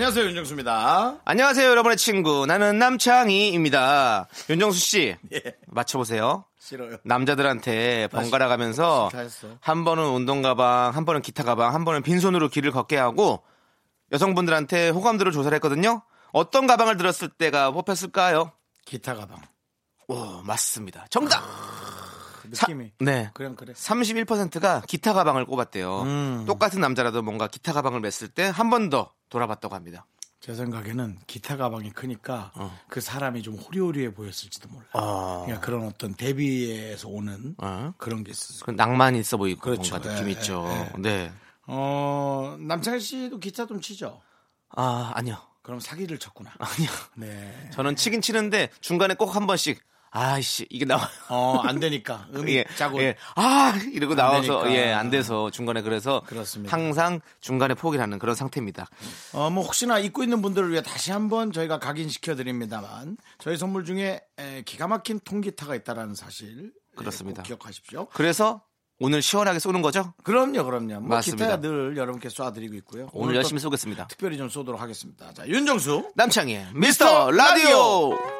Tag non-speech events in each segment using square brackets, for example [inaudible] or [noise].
안녕하세요 윤정수입니다. 안녕하세요, 여러분의 친구. 나는 남창희입니다. 윤정수 씨. [laughs] 예. 맞춰보세요. 싫어요. 남자들한테 번갈아 가면서 싫다 했어. 한 번은 운동 가방, 한 번은 기타 가방, 한 번은 빈손으로 길을 걷게 하고 여성분들한테 호감도를 조사를 했거든요. 어떤 가방을 들었을 때가 뽑혔을까요? 기타 가방. 오, 맞습니다. 정답! 사- 느낌이. 네. 그냥 그래. 31%가 기타 가방을 꼽았대요. 음. 똑같은 남자라도 뭔가 기타 가방을 맸을 때 한 번 더 돌아봤다고 합니다. 제 생각에는 기타 가방이 크니까 그 사람이 좀 호리호리해 보였을지도 몰라. 어. 그러니까 그런 어떤 대비에서 오는 어. 그런 게 있었어. 그 낭만이 있어 보이고 그렇죠. 뭔가 느낌 예, 있죠. 예, 네. 어, 남창희 씨도 기타 좀 치죠? 아, 아니요. 그럼 사기를 쳤구나. 아니요. 네. 저는 치긴 치는데 중간에 꼭 한 번씩 아이씨 이게 나와요. 어, 안 되니까. [laughs] 음이 예, 짜고. 예. 아 이러고 나와서. 예 안 돼서 중간에 그래서 그렇습니다. 항상 중간에 포기를 하는 그런 상태입니다. 어, 뭐 혹시나 입고 있는 분들을 위해 다시 한번 저희가 각인시켜 드립니다만 저희 선물 중에 에, 기가 막힌 통기타가 있다라는 사실 예, 그렇습니다. 꼭 기억하십시오. 그래서 오늘 시원하게 쏘는 거죠? 그럼요, 그럼요. 뭐 맞습니다. 기타 늘 여러분께 쏴드리고 있고요. 오늘 오늘 또 열심히 쏘겠습니다. 특별히 좀 쏘도록 하겠습니다. 자, 윤정수. 남창희 미스터 라디오. Well,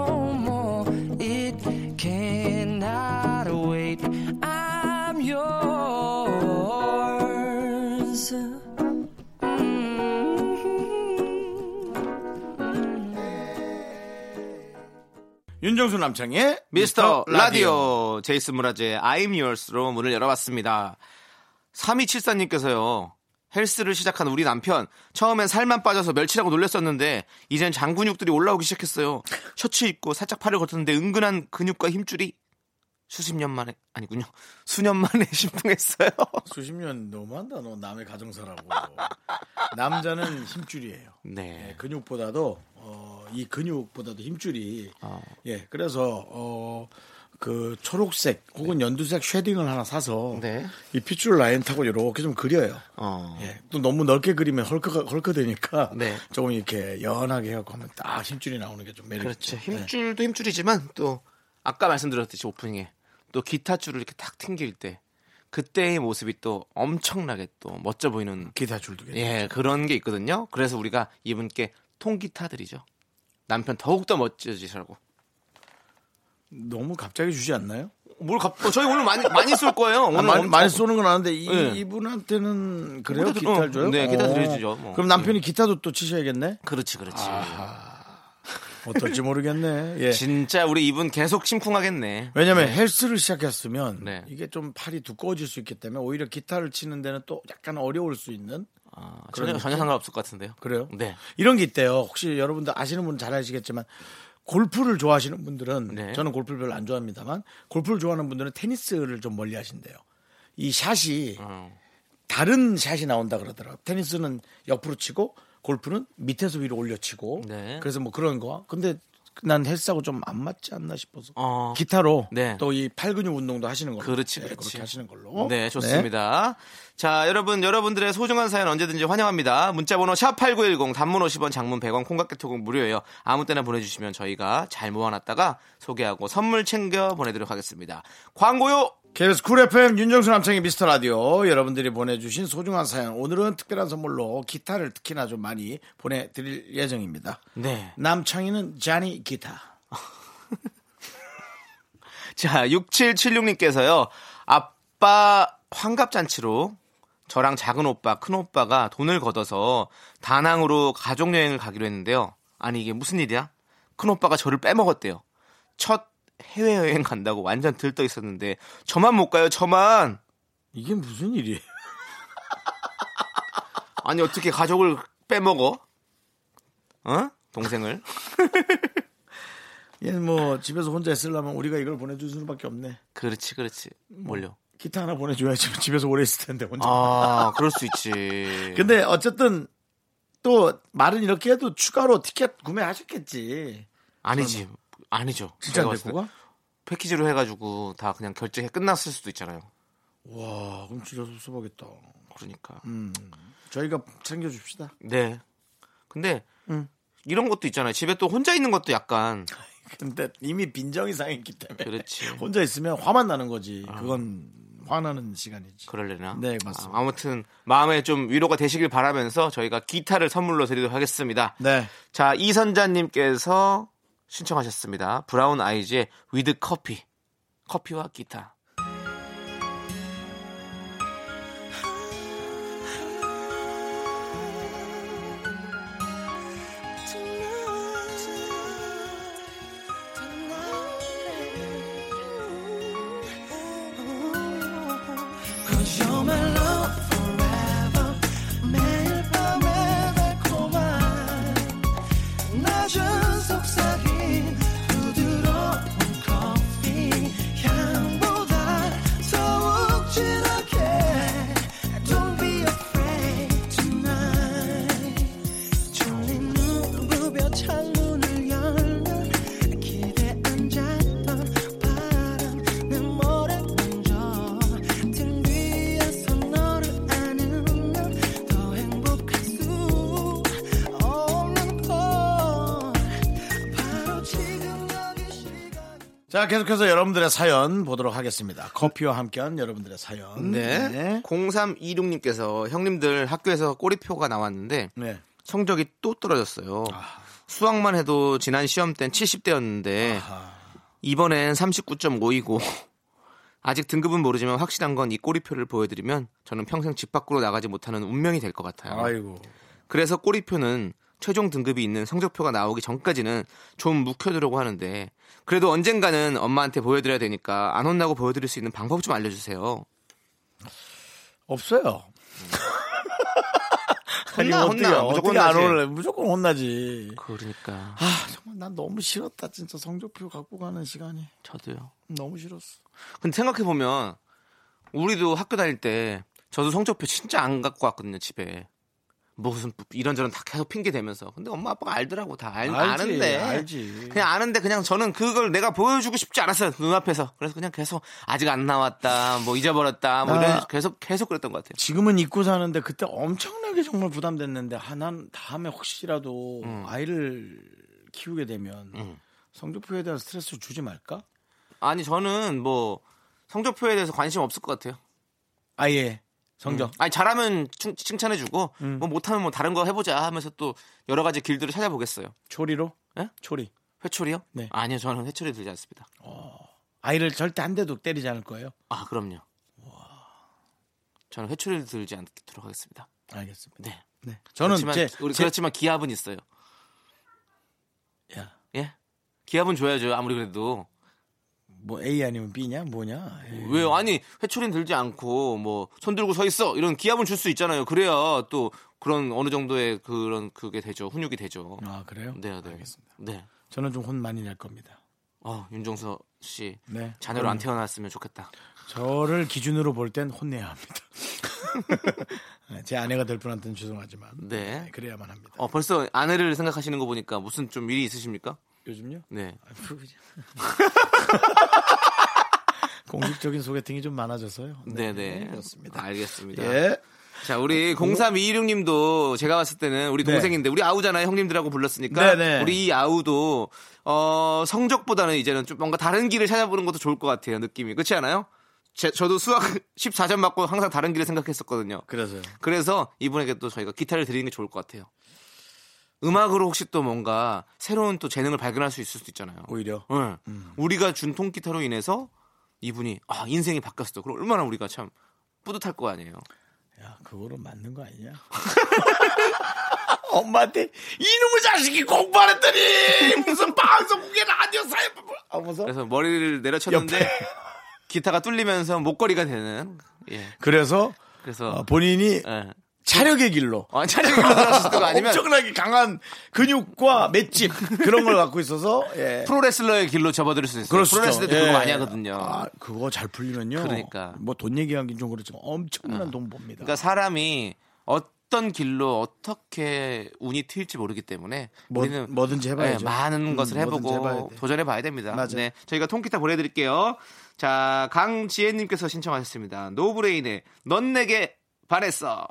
윤정수 남창의 미스터 라디오 제이슨 무라즈의 I'm Yours로 문을 열어봤습니다. 3274님께서요. 헬스를 시작한 우리 남편 처음엔 살만 빠져서 멸치라고 놀렸었는데 이젠 장근육들이 올라오기 시작했어요. 셔츠 입고 살짝 팔을 걷었는데 은근한 근육과 힘줄이 수십 년 만에 아니군요. 수년 만에 [laughs] 심쿵했어요. 수십 년 너무한다, 너 남의 가정사라고. 남자는 힘줄이에요. 네. 예, 근육보다도 어, 이 근육보다도 힘줄이 어. 예 그래서 어, 그 초록색 혹은 연두색 shading을 하나 사서 네. 이 핏줄 라인 타고 이렇게 좀 그려요. 어. 예, 또 너무 넓게 그리면 헐크 헐크 되니까 네. [laughs] 조금 이렇게 연하게 해갖고 하면 딱 힘줄이 나오는 게 좀 매력 그렇죠. 예. 힘줄도 힘줄이지만 또 아까 말씀드렸듯이 오프닝에 또 기타 줄을 이렇게 탁 튕길 때 그때의 모습이 또 엄청나게 또 멋져 보이는 기타 줄도. 예 그런 게 있거든요. 그래서 우리가 이분께 통기타 드리죠. 남편 더욱 더 멋져지시라고. 너무 갑자기 주지 않나요? 뭘 갑? 어, 저희 오늘 많이 많이 쏠 거예요. 오늘 아, 많이, 많이 쏘는 건 아는데 이, 네. 이분한테는 그래요? 기타 들- 기타를 어, 줘요? 네, 기타 어. 드려주죠, 뭐. 그럼 남편이 기타도 또 치셔야겠네? 그렇지 그렇지. 어떨지 모르겠네. 예. 진짜 우리 이분 계속 심쿵하겠네. 왜냐면 헬스를 시작했으면 네. 이게 좀 팔이 두꺼워질 수 있기 때문에 오히려 기타를 치는 데는 또 약간 어려울 수 있는 아, 전혀? 전혀 상관없을 것 같은데요. 그래요? 네. 이런 게 있대요. 혹시 여러분들 아시는 분은 잘 아시겠지만 골프를 좋아하시는 분들은 네. 저는 골프를 별로 안 좋아합니다만 골프를 좋아하는 분들은 테니스를 좀 멀리 하신대요. 이 샷이 어. 다른 샷이 나온다 그러더라고요. 테니스는 옆으로 치고 골프는 밑에서 위로 올려 치고 네. 그래서 뭐 그런 거. 근데 난 헬스하고 좀 안 맞지 않나 싶어서 어. 기타로 네. 또이 팔근육 운동도 하시는 걸로 그렇지, 네, 그렇지. 그렇게 하시는 걸로 네, 좋습니다. 자, 여러분, 여러분들의 소중한 사연 언제든지 환영합니다. 문자번호 샵 8910, 단문 50원, 장문 100원, 콩깍개톡은 무료예요. 아무 때나 보내주시면 저희가 잘 모아놨다가 소개하고 선물 챙겨 보내드리도록 하겠습니다. 광고요! KBS 쿨 FM 윤정수 남창희의 미스터 라디오 여러분들이 보내주신 소중한 사연 오늘은 특별한 선물로 기타를 특히나 좀 많이 보내드릴 예정입니다. 네. 남창희는 자니 기타. [laughs] 자, 6776님께서요. 아빠 환갑잔치로 저랑 작은 오빠, 큰 오빠가 돈을 걷어서 다낭으로 가족 여행을 가기로 했는데요. 아니, 이게 무슨 일이야? 큰 오빠가 저를 빼먹었대요. 첫 해외여행 간다고 완전 들떠 있었는데, 저만 못 가요, 저만! 이게 무슨 일이에요? [laughs] 아니, 어떻게 가족을 빼먹어? 어? 동생을? [laughs] 얘는 뭐 집에서 혼자 있으려면 우리가 이걸 보내줄 수밖에 없네. 그렇지, 그렇지. 뭘요? 기타 하나 보내줘야지 집에서 오래 있을 텐데 혼자. 아, 그럴 수 있지. [laughs] 근데 어쨌든 또 말은 이렇게 해도 추가로 티켓 구매하셨겠지. 아니지. 아니죠. 진짜 제가 내 봤을 때 거가? 패키지로 해가지고 다 그냥 결제해 끝났을 수도 있잖아요. 와, 그럼 진짜 섭섭하겠다. 그러니까. 음, 저희가 챙겨줍시다. 네. 근데 음. 이런 것도 있잖아요. 집에 또 혼자 있는 것도 약간 [laughs] 근데 이미 빈정이 상했기 때문에 그렇지. [laughs] 혼자 있으면 화만 나는 거지. 그건 화나는 시간이지. 그럴래나? 네, 맞습니다. 아, 무튼 마음에 좀 위로가 되시길 바라면서 저희가 기타를 선물로 드리도록 하겠습니다. 네. 자, 이선자님께서 신청하셨습니다. 브라운 아이즈의 With Coffee. 커피와 기타. 자, 계속해서 여러분들의 사연 보도록 하겠습니다. 커피와 함께한 여러분들의 사연. 네. 0326님께서 형님들 학교에서 꼬리표가 나왔는데 네. 성적이 또 떨어졌어요. 수학만 해도 지난 시험 땐 70대였는데 이번엔 39.5이고 [laughs] 아직 등급은 모르지만 확실한 건 이 꼬리표를 보여드리면 저는 평생 집 밖으로 나가지 못하는 운명이 될 것 같아요. 아이고. 그래서 꼬리표는 최종 등급이 있는 성적표가 나오기 전까지는 좀 묵혀두려고 하는데 그래도 언젠가는 엄마한테 보여드려야 되니까 안 혼나고 보여드릴 수 있는 방법 좀 알려주세요. 없어요. [laughs] 혼나, 어떻게, 혼나. 무조건 안 혼나지. 올래? 무조건 혼나지. 그러니까 아, 정말 난 너무 싫었다. 진짜 성적표 갖고 가는 시간이. 저도요. 너무 싫었어. 근데 생각해 보면 우리도 학교 다닐 때 저도 성적표 진짜 안 갖고 왔거든요 집에 무슨 이런저런 다 계속 핑계 대면서 근데 엄마 아빠가 알더라고 다 알, 알지, 아는데 알지. 그냥 아는데 그냥 저는 그걸 내가 보여주고 싶지 않았어요 눈앞에서 그래서 그냥 계속 아직 안 나왔다 뭐 잊어버렸다 뭐 이런 아. 계속 계속 그랬던 것 같아요 지금은 잊고 사는데 그때 엄청나게 정말 부담됐는데 하난 다음에 혹시라도 음. 아이를 키우게 되면 성적표에 대한 스트레스를 주지 말까? 아니 저는 뭐 성적표에 대해서 관심 없을 것 같아요 아예 성적. 아니 잘하면 칭, 칭찬해주고 뭐 못하면 뭐 다른 거 해보자 하면서 또 여러 가지 길들을 찾아보겠어요 초리로? 예? 초리. 회초리요? 네. 아니요 저는 회초리 들지 않습니다 아이를 절대 한 대도 때리지 않을 거예요. 아, 그럼요. 저는 회초리를 들지 않도록 하겠습니다. 알겠습니다. 네. 네. 저는 그렇지만, 제, 우리 제- 그렇지만 기합은 있어요. 야, 예? 기합은 줘야죠. 아무리 그래도. 뭐 A 아니면 B냐? 뭐냐? 에이. 왜요? 아니, 회초리는 들지 않고 뭐 손 들고 서 있어. 이런 기합은 줄 수 있잖아요. 그래야 또 그런 어느 정도의 그런 그게 되죠. 훈육이 되죠. 아, 그래요? 네, 네. 알겠습니다. 네. 저는 좀 혼 많이 낼 겁니다. 어, 윤정서 씨. 네. 자녀로 안 태어났으면 좋겠다. 저를 기준으로 볼 땐 혼내야 합니다. [laughs] 네, 제 아내가 될 분한테는 죄송하지만 네. 그래야만 합니다. 어, 벌써 아내를 생각하시는 거 보니까 무슨 좀 일이 있으십니까? 요즘요? 네. 아이고, 그냥. [laughs] 공식적인 소개팅이 좀 많아져서요. 네, 네. 그렇습니다. 알겠습니다. 예. 자, 우리 0326님도 제가 봤을 때는 우리 네. 동생인데 우리 아우잖아요. 형님들하고 불렀으니까 네네. 우리 이 아우도 어, 성적보다는 이제는 좀 뭔가 다른 길을 찾아보는 것도 좋을 것 같아요. 느낌이 그렇지 않아요? 제, 저도 수학 [laughs] 14점 맞고 항상 다른 길을 생각했었거든요. 그래서요. 그래서 이분에게 또 저희가 기타를 드리는 게 좋을 것 같아요. 음악으로 혹시 또 뭔가 새로운 또 재능을 발견할 수 있을 수도 있잖아요. 오히려 응. 음. 우리가 준 통기타로 인해서 이분이 아 인생이 바뀌었어. 그럼 얼마나 우리가 참 뿌듯할 거 아니에요. 야, 그거는 맞는 거 아니냐? [laughs] 엄마한테 이놈의 자식이 공부하랬더니 무슨 방송국에 라디오 사회 아 무서 그래서 머리를 내려쳤는데 기타가 뚫리면서 목걸이가 되는. 예. 그래서 그래서 어, 본인이 예. 차력의 길로 아, 차량이 들어갔을 때가 [laughs] 아니면 엄청나게 강한 근육과 맷집 그런 걸 갖고 있어서 예. 프로레슬러의 길로 접어들 수 있어요. 그럴 수 프로레슬러 있죠. 때 그거 예. 많이 하거든요. 아, 그거 잘 풀리면요. 그러니까. 뭐 돈 얘기하긴 좀 그렇지만 엄청난 돈 봅니다. 그러니까 사람이 어떤 길로 어떻게 운이 튈지 모르기 때문에 뭐, 우리는 뭐든지 해봐야죠. 네, 많은 음, 것을 해봐야 해보고 돼. 도전해 봐야 됩니다. 맞아요. 네, 저희가 통기타 보내드릴게요. 자, 강지혜님께서 신청하셨습니다. 노브레인의 넌 내게 반했어.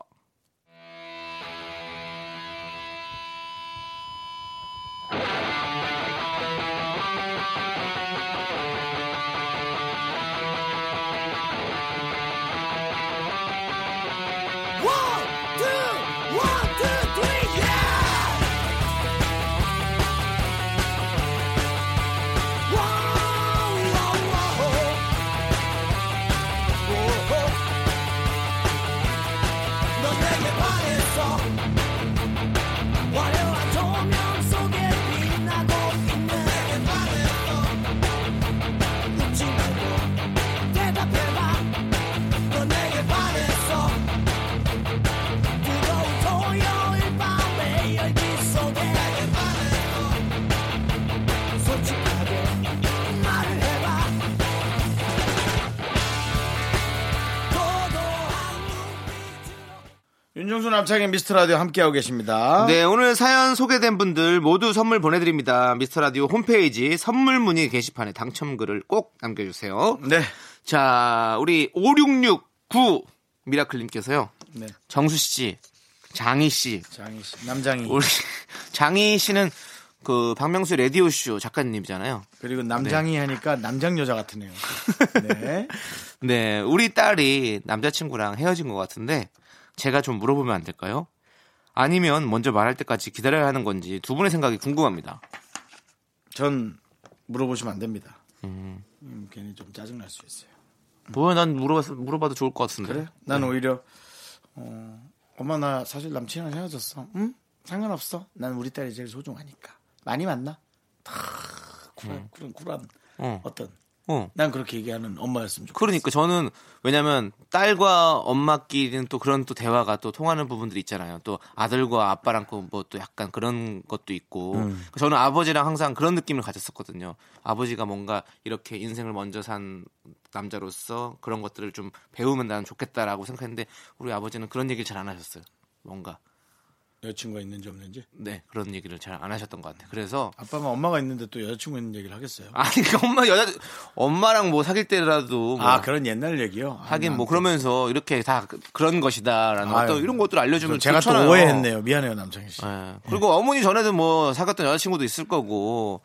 you 윤정수 남창의 미스터 라디오 함께하고 계십니다. 네, 오늘 사연 소개된 분들 모두 선물 보내드립니다. 미스터 라디오 홈페이지 선물 문의 게시판에 당첨글을 꼭 남겨주세요. 네. 자, 우리 5669 미라클님께서요. 네. 정수 씨, 장희 씨, 장희 씨, 남장희. 우리 [laughs] 장희 씨는 그 박명수 라디오 쇼 작가님이잖아요. 그리고 남장희 하니까 남장 여자 같으네요. [laughs] 네. 네, 우리 딸이 남자친구랑 헤어진 것 같은데 제가 좀 물어보면 안 될까요? 아니면 먼저 말할 때까지 기다려야 하는 건지 두 분의 생각이 궁금합니다. 전 물어보시면 안 됩니다. 음, 괜히 좀 짜증 날 수 있어요. 뭐야, 난 물어봐서 물어봐도 좋을 것 같은데. 그래? 난 오히려 어, 엄마 나 사실 남친이랑 헤어졌어. 응? 상관없어. 난 우리 딸이 제일 소중하니까. 많이 만나? 다 쿨한, 쿨한, 쿨한 어. 어떤 어. 난 그렇게 얘기하는 엄마였으면 좋겠어. 그러니까 저는 왜냐면 딸과 엄마끼리는 또 그런 또 대화가 또 통하는 부분들이 있잖아요. 또 아들과 아빠랑 뭐 또 약간 그런 것도 있고. 음. 저는 아버지랑 항상 그런 느낌을 가졌었거든요. 아버지가 뭔가 이렇게 인생을 먼저 산 남자로서 그런 것들을 좀 배우면 나는 좋겠다라고 생각했는데 우리 아버지는 그런 얘기를 잘 안 하셨어요. 뭔가 여자친구가 있는지 없는지. 네 그런 얘기를 잘 안 하셨던 것 같아요. 그래서 아빠가 엄마가 있는데 또 여자친구 있는 얘기를 하겠어요. 아니 그 엄마 여자 엄마랑 뭐 사귈 때라도 뭐 아, 그런 옛날 얘기요? 하긴 아, 뭐난 그러면서 이렇게 다 그- 그런 것이다라는 아유, 어떤 이런 것들 알려주면 제가 좋잖아요. 또 오해했네요. 미안해요, 남창희 씨. 예. 그리고 어머니 전에도 뭐 사귀었던 여자친구도 있을 거고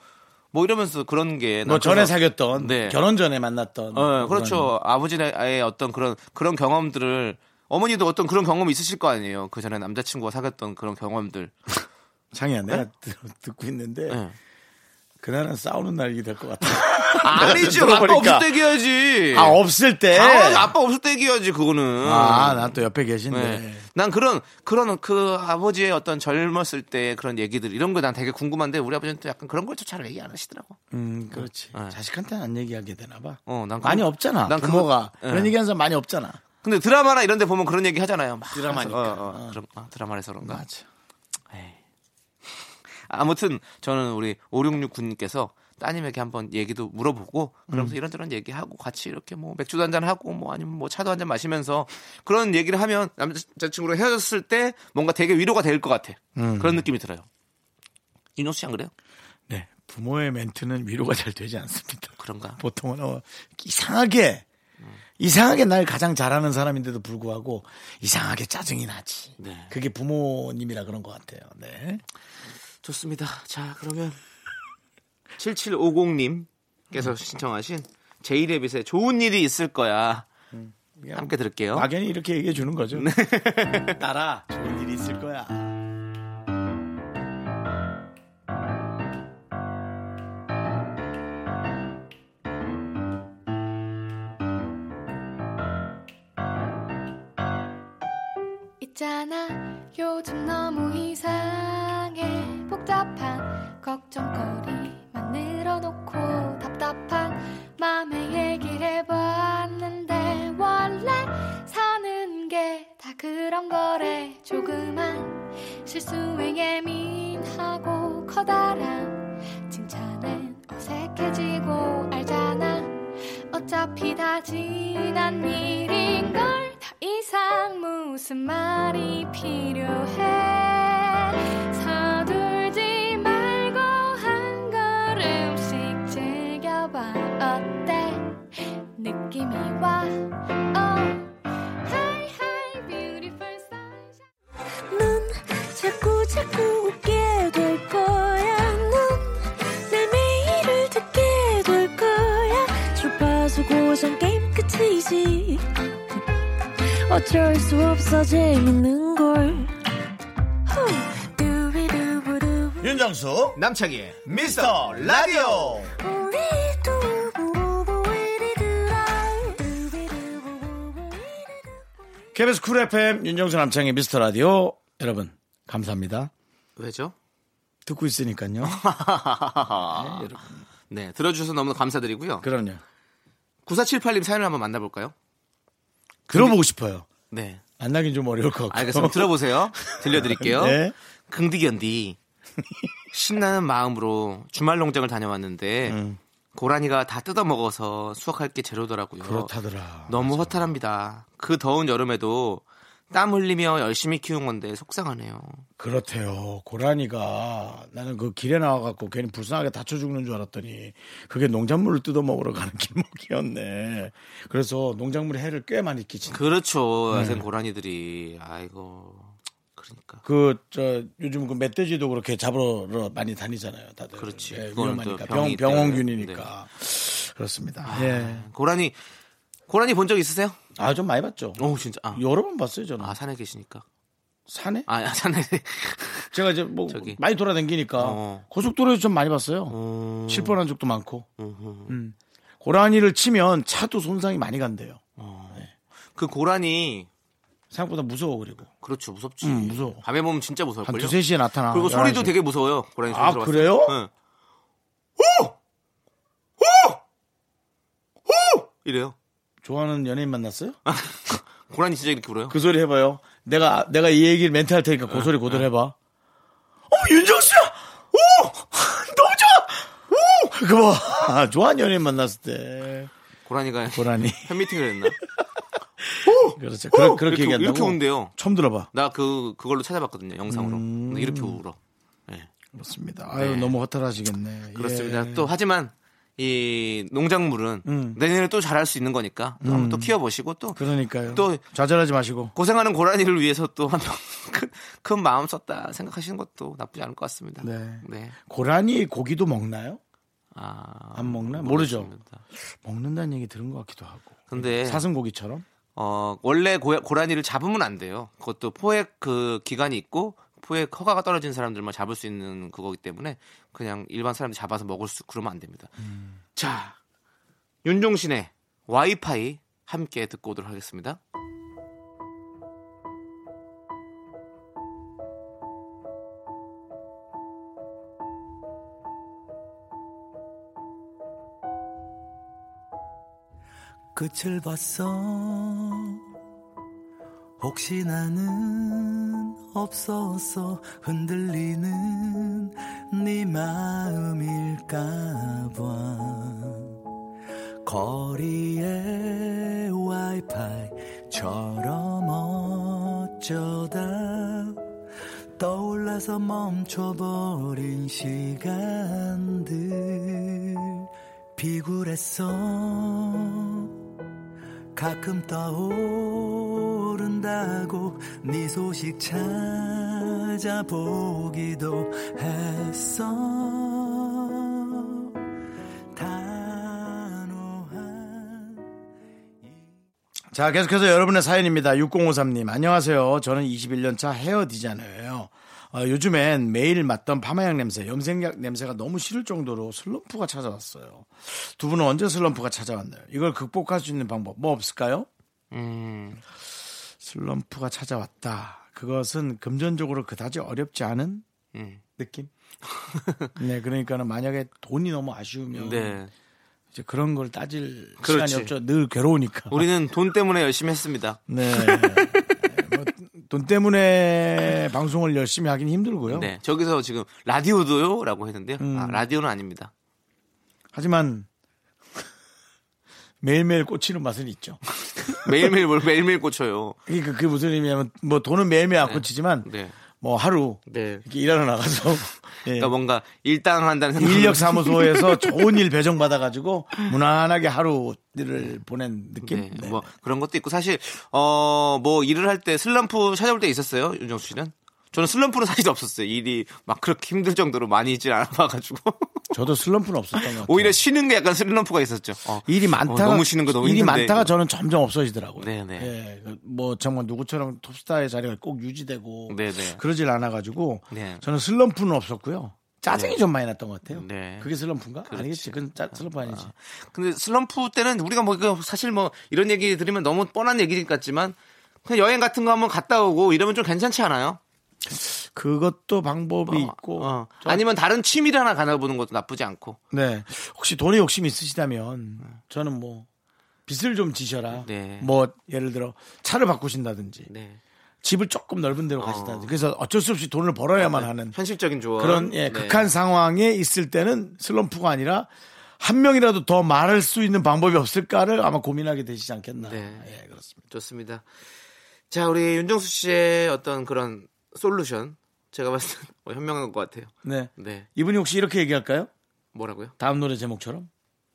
뭐 이러면서 그런 게뭐난 전에 사귀었던 네. 결혼 전에 만났던 어, 그렇죠. 아버지의 어떤 그런 그런 경험들을 어머니도 어떤 그런 경험이 있으실 거 아니에요. 그 전에 남자친구가 사귀었던 그런 경험들. 장이야 내가 듣- 듣고 있는데 예. 그날은 싸우는 날이 될 것 같아. [laughs] 아니죠. 아빠. 없을 때 얘기하지. 아 없을 때. 당연히 아빠 없을 때 얘기하지 그거는. 아, 난 또 옆에 계신데. 네. 난 그런 그런 그 아버지의 어떤 젊었을 때 그런 얘기들 이런 거 난 되게 궁금한데 우리 아버지는 또 약간 그런 걸좀잘 얘기 안 하시더라고. 음, 그렇지. 네. 자식한테는 안 얘기하게 되나 봐. 어, 난 많이 그거- 없잖아. 난 그거- 부모가 네. 그런 얘기하는 사람 많이 없잖아. 근데 드라마나 이런 데 보면 그런 얘기 하잖아요. 막 드라마니까. 어, 어, 어. 드라, 아, 드라마에서 그런가? 맞아. 에이. [laughs] 아무튼 저는 우리 5669님께서 따님에게 한번 얘기도 물어보고 그러면서 음. 이런저런 얘기하고 같이 이렇게 뭐 맥주도 한잔 하고 뭐 아니면 뭐 차도 한잔 마시면서 그런 얘기를 하면 남자친구랑 헤어졌을 때 뭔가 되게 위로가 될 것 같아. 음. 그런 느낌이 들어요. 윤호수 씨안 그래요? 네. 부모의 멘트는 위로가 잘 되지 않습니다. 그런가? 보통은 어, 이상하게 이상하게 날 가장 잘하는 사람인데도 불구하고 이상하게 짜증이 나지. 네. 그게 부모님이라 그런 것 같아요. 네. 좋습니다. 자, 그러면 7750님께서 신청하신 제이레빗의 좋은 일이 있을 거야. 그냥 함께 들을게요. 막연히 이렇게 얘기해 주는 거죠. [laughs] 따라 좋은 일이 있을 거야. 있잖아. 요즘 너무 이상해. 복잡한 걱정거리만 늘어놓고 답답한 맘에 얘기를 해봤는데 원래 사는 게 다 그런 거래. 조그만 실수에 예민하고 커다란 칭찬엔 어색해지고 알잖아. 어차피 다 지난 일인걸 더 이상 무슨 말이 필요해 서둘지 말고 한 걸음씩 즐겨봐 어때 느낌이 와 oh. Hi hi beautiful sunshine 넌 자꾸 자꾸 웃게 될 거야. 넌내 매일을 듣게 될 거야. 주파수 고정 게임 끝이지. 어쩔 수 없어 재밌는 걸. 윤정수 남창희의 미스터 라디오. KBS 쿨 FM 윤정수 남창희의 미스터 라디오 여러분 감사합니다. 왜죠? 듣고 있으니까요. [laughs] 네, 들어주셔서 너무 감사드리고요. 그럼요. 9478님 사연을 한번 만나볼까요? 들어보고 싶어요. 네. 만나긴 좀 어려울 것 같고. 알겠습니다. 들어보세요. 들려드릴게요. [laughs] 네. 긍디견디. 신나는 마음으로 주말 농장을 다녀왔는데 음. 고라니가 다 뜯어먹어서 수확할 게 제로더라고요. 그렇다더라. 너무 허탈합니다. 그 더운 여름에도 땀 흘리며 열심히 키운 건데 속상하네요. 그렇대요. 고라니가 나는 그 길에 나와갖고 괜히 불쌍하게 다쳐 죽는 줄 알았더니 그게 농작물을 뜯어 먹으러 가는 [laughs] 길목이었네. 그래서 농작물에 해를 꽤 많이 끼친다. 그렇죠. 네. 야생 고라니들이 아이고 그러니까 그, 저, 요즘 그 멧돼지도 그렇게 잡으러 많이 다니잖아요, 다들. 그렇지. 예, 그거는 위험하니까. 병. 병원균이니까. 그렇습니다. 예. 고라니 고라니 본 적 있으세요? 아, 좀 많이 봤죠. 오 진짜 아, 여러 번 봤어요, 저는. 아 산에 계시니까 산에? 아 산에 [laughs] 제가 이제 뭐 저기. 많이 돌아다니니까 어. 고속도로에서 좀 많이 봤어요. 음, 칠 뻔한 적도 많고. 음, 음. 고라니를 치면 차도 손상이 많이 간대요. 그 고라니 생각보다 무서워, 그리고. 그렇죠 무섭지. 음, 무서워. 밤에 보면 진짜 한 무서울걸요. 두세 시에 나타나. 그리고 소리도 11시. 되게 무서워요. 고라니 소리 아, 들어봤어요? 그래요? 응. 오! 오! 오! 이래요. 좋아하는 연예인 만났어요? [laughs] 고라니 진짜 이렇게 울어요. 그 소리 해봐요. 내가, 내가 이 얘기를 멘트 할 테니까 그 소리 그대로 해봐. 어머, 윤정수야! 오! [laughs] 너무 좋아! 오! 그거 봐. [laughs] 좋아하는 연예인 만났을 때. 고라니가 고라니. 팬미팅을 했나? 그렇죠. 그러, 그렇게 이렇게, 얘기한다고. 이렇게 운대요. 처음 들어봐. 나 그 그걸로 찾아봤거든요. 영상으로. 음. 이렇게 울어. 네. 그렇습니다. 아유, 네. 너무 허탈하시겠네. 그렇습니다. 예. 또 하지만 이 농작물은 음. 내년에 또 자랄 수 있는 거니까 또 한번 또 키워보시고 또 그러니까요. 또- 좌절하지 마시고. 고생하는 고라니를 위해서 또 한 [laughs] 큰 큰 마음 썼다 생각하시는 것도 나쁘지 않을 것 같습니다. 네. 네. 고라니 고기도 먹나요? 아, 안 먹나? 모르죠. 모르겠습니다. 먹는다는 얘기 들은 것 같기도 하고. 근데 사슴고기처럼? 어, 원래 고, 고라니를 잡으면 안 돼요. 그것도 포획 그 기간이 있고 포획 허가가 떨어진 사람들만 잡을 수 있는 그거기 때문에 그냥 일반 사람들이 잡아서 먹을 수 그러면 안 됩니다. 자, 윤종신의 와이파이 함께 듣고 오도록 하겠습니다. 끝을 봤어 혹시 나는 없었어 흔들리는 네 마음일까 봐. 거리의 와이파이처럼 어쩌다 떠올라서 멈춰버린 시간들. 비굴했어. 가끔 떠오 른다고 네 소식 찾아보기도 했어 자, 계속해서 여러분의 사연입니다. 6053님. 안녕하세요. 저는 21년차 헤어 디자이너예요. 어, 요즘엔 매일 맡던 파마약 냄새, 염색약 냄새가 너무 싫을 정도로 슬럼프가 찾아왔어요. 두 분은 언제 슬럼프가 찾아왔나요? 이걸 극복할 수 있는 방법 뭐 없을까요? 음, 슬럼프가 찾아왔다. 그것은 금전적으로 그다지 어렵지 않은 음. 느낌? [laughs] 네, 그러니까는 만약에 돈이 너무 아쉬우면 네. 이제 그런 걸 따질 그렇지. 시간이 없죠. 늘 괴로우니까. 우리는 돈 때문에 열심히 했습니다. 네. 뭐, 돈 때문에 방송을 열심히 하긴 힘들고요. 네. 저기서 지금 라디오도요? 라고 했는데요. 음. 아, 라디오는 아닙니다. 하지만 매일매일 꽂히는 맛은 있죠. [laughs] 매일매일 뭘 매일매일 꽂혀요. 그러니까 그게 무슨 의미냐면 뭐 돈은 매일매일 안 꽂히지만 네. 뭐 하루 네. 이렇게 일하러 나가서 예. [laughs] 그러니까 뭔가 일당 한다는 생각. 인력 사무소에서 [laughs] 좋은 일 배정 받아가지고 무난하게 하루를 보낸 느낌? 네, 네. 뭐 그런 것도 있고 사실 어 뭐 일을 할 때 슬럼프 찾아올 때 있었어요 윤정수 씨는 저는 슬럼프는 사실 없었어요 일이 막 그렇게 힘들 정도로 많이 있지 않아봐가지고 저도 슬럼프는 없었던 것 같아요. 오히려 쉬는 게 약간 슬럼프가 있었죠 어. 일이 많다가 어, 너무 쉬는 거 너무 일이 힘든데. 많다가 저는 점점 없어지더라고요. 네네. 예, 그뭐 정말 누구처럼 톱스타의 자리가 꼭 유지되고 네네. 그러질 않아가지고 네. 저는 슬럼프는 없었고요. 짜증이 좀 많이 났던 것 같아요. 네. 그게 슬럼프인가? 아니겠지. 그건 짜, 슬럼프 아니지. 근데 슬럼프 때는 우리가 뭐 이거 사실 뭐 이런 얘기 들으면 너무 뻔한 얘기 같지만 그냥 여행 같은 거 한번 갔다 오고 이러면 좀 괜찮지 않아요? 그것도 방법이 있고. 어. 저- 아니면 다른 취미를 하나 가나보는 것도 나쁘지 않고. 네. 혹시 돈에 욕심이 있으시다면 저는 뭐 빚을 좀 지셔라. 네. 뭐 예를 들어 차를 바꾸신다든지 네. 집을 조금 넓은 데로 가신다든지 그래서 어쩔 수 없이 돈을 벌어야만 하는 현실적인 조언. 그런 예, 네. 극한 상황에 있을 때는 슬럼프가 아니라 한 명이라도 더 말할 수 있는 방법이 없을까를 아마 고민하게 되시지 않겠나. 네. 예, 그렇습니다. 좋습니다. 자, 우리 윤정수 씨의 어떤 그런 솔루션. 제가 봤을 때뭐 현명한 것 같아요. 네. 네. 이분이 혹시 이렇게 얘기할까요? 뭐라고요? 다음 노래 제목처럼?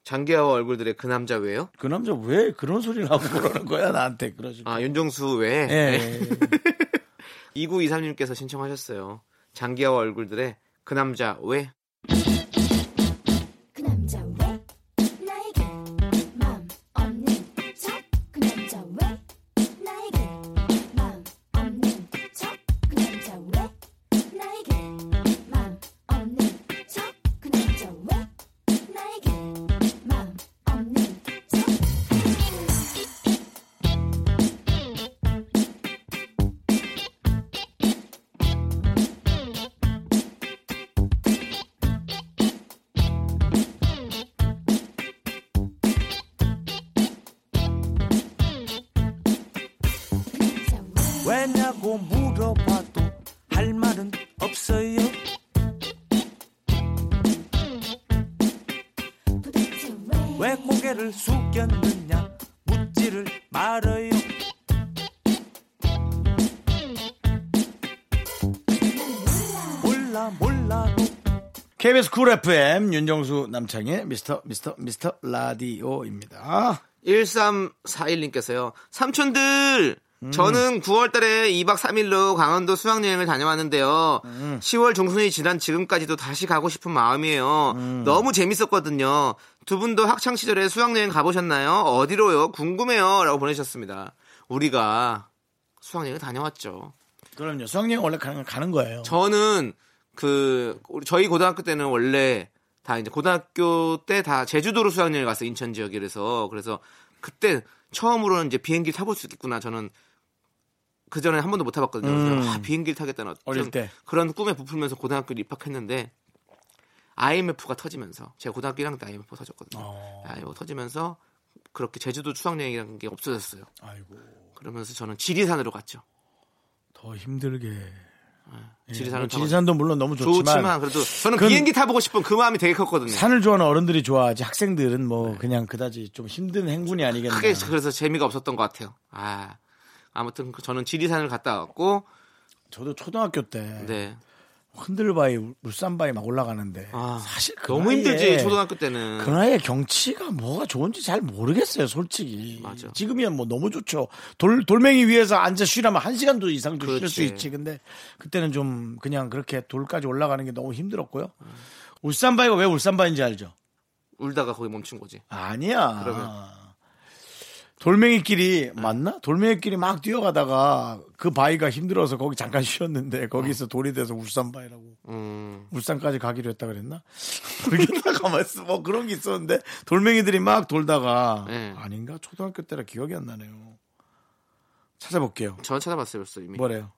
장기하와 얼굴들의 그 남자 왜요? 그 남자 왜 그런 소리를 하고 그러는 거야 나한테 그러지. 아, 윤정수 왜? 예. [laughs] 2923님께서 신청하셨어요. 장기하와 얼굴들의 그 남자 왜? 고개를 숙였느냐 묻지를 말아요 몰라 몰라도 KBS 쿨 FM 윤정수 남창의 미스터 미스터 미스터 라디오입니다. 1341님께서요. 삼촌들! 저는 9월 달에 2박 3일로 강원도 수학여행을 다녀왔는데요. 10월 중순이 지난 지금까지도 다시 가고 싶은 마음이에요. 너무 재밌었거든요. 두 분도 학창 시절에 수학여행 가보셨나요? 어디로요? 궁금해요. 라고 보내셨습니다. 우리가 수학여행을 다녀왔죠. 그럼요. 수학여행 원래 가는, 가는 거예요. 저는 그 우리 저희 고등학교 때는 원래 다 이제 고등학교 때 다 제주도로 수학여행을 갔어요 인천 지역이라서 그래서 그때 처음으로는 이제 비행기 타볼 수 있겠구나 저는 그 전에 한 번도 못 타봤거든요. 그래서 아, 비행기를 타겠다는 음. 어릴 때. 그런 꿈에 부풀면서 고등학교를 입학했는데 IMF가 터지면서 제가 고등학교 1학년 때 IMF 터졌거든요. 어. IMF 터지면서 그렇게 제주도 수학여행이라는 게 없어졌어요. 아이고 그러면서 저는 지리산으로 갔죠. 더 힘들게. 예, 지리산을 뭐 지리산도 물론 너무 좋지만, 좋지만, 그래도 저는 비행기 타보고 싶은 그 마음이 되게 컸거든요. 산을 좋아하는 어른들이 좋아하지 학생들은 뭐 그냥 그다지 좀 힘든 행군이 아니겠나. 크게 그래서 재미가 없었던 것 같아요. 아 아무튼 그 저는 지리산을 갔다 왔고 저도 초등학교 때 네. 흔들바위, 물산바위 막 올라가는데 아, 사실 그 너무 힘들지 초등학교 때는. 그 나이에 경치가 뭐가 좋은지 잘 모르겠어요, 솔직히. 맞아. 지금이야 뭐 너무 좋죠. 돌, 돌멩이 위에서 앉아 쉬라면 한 시간도 이상도 쉴 수. 있지. 근데 그때는 좀 그냥 그렇게 돌까지 올라가는 게 너무 힘들었고요. 울산바위가 왜 울산바위인지 알죠? 울다가 거기 멈춘 거지. 아니야. 그러면? 돌멩이끼리 맞나? 돌멩이끼리 막 뛰어가다가 그 바위가 힘들어서 거기 잠깐 쉬었는데 [laughs] 거기서 돌이 돼서 울산 바위라고 음, 울산까지 가기로 했다 그랬나? [laughs] 모르겠다 가만 있어 뭐 그런 게 있었는데 돌멩이들이 막 돌다가 네. 아닌가 초등학교 때라 기억이 안 나네요. 찾아볼게요. 저 찾아봤어요, 벌써 이미. 뭐래요?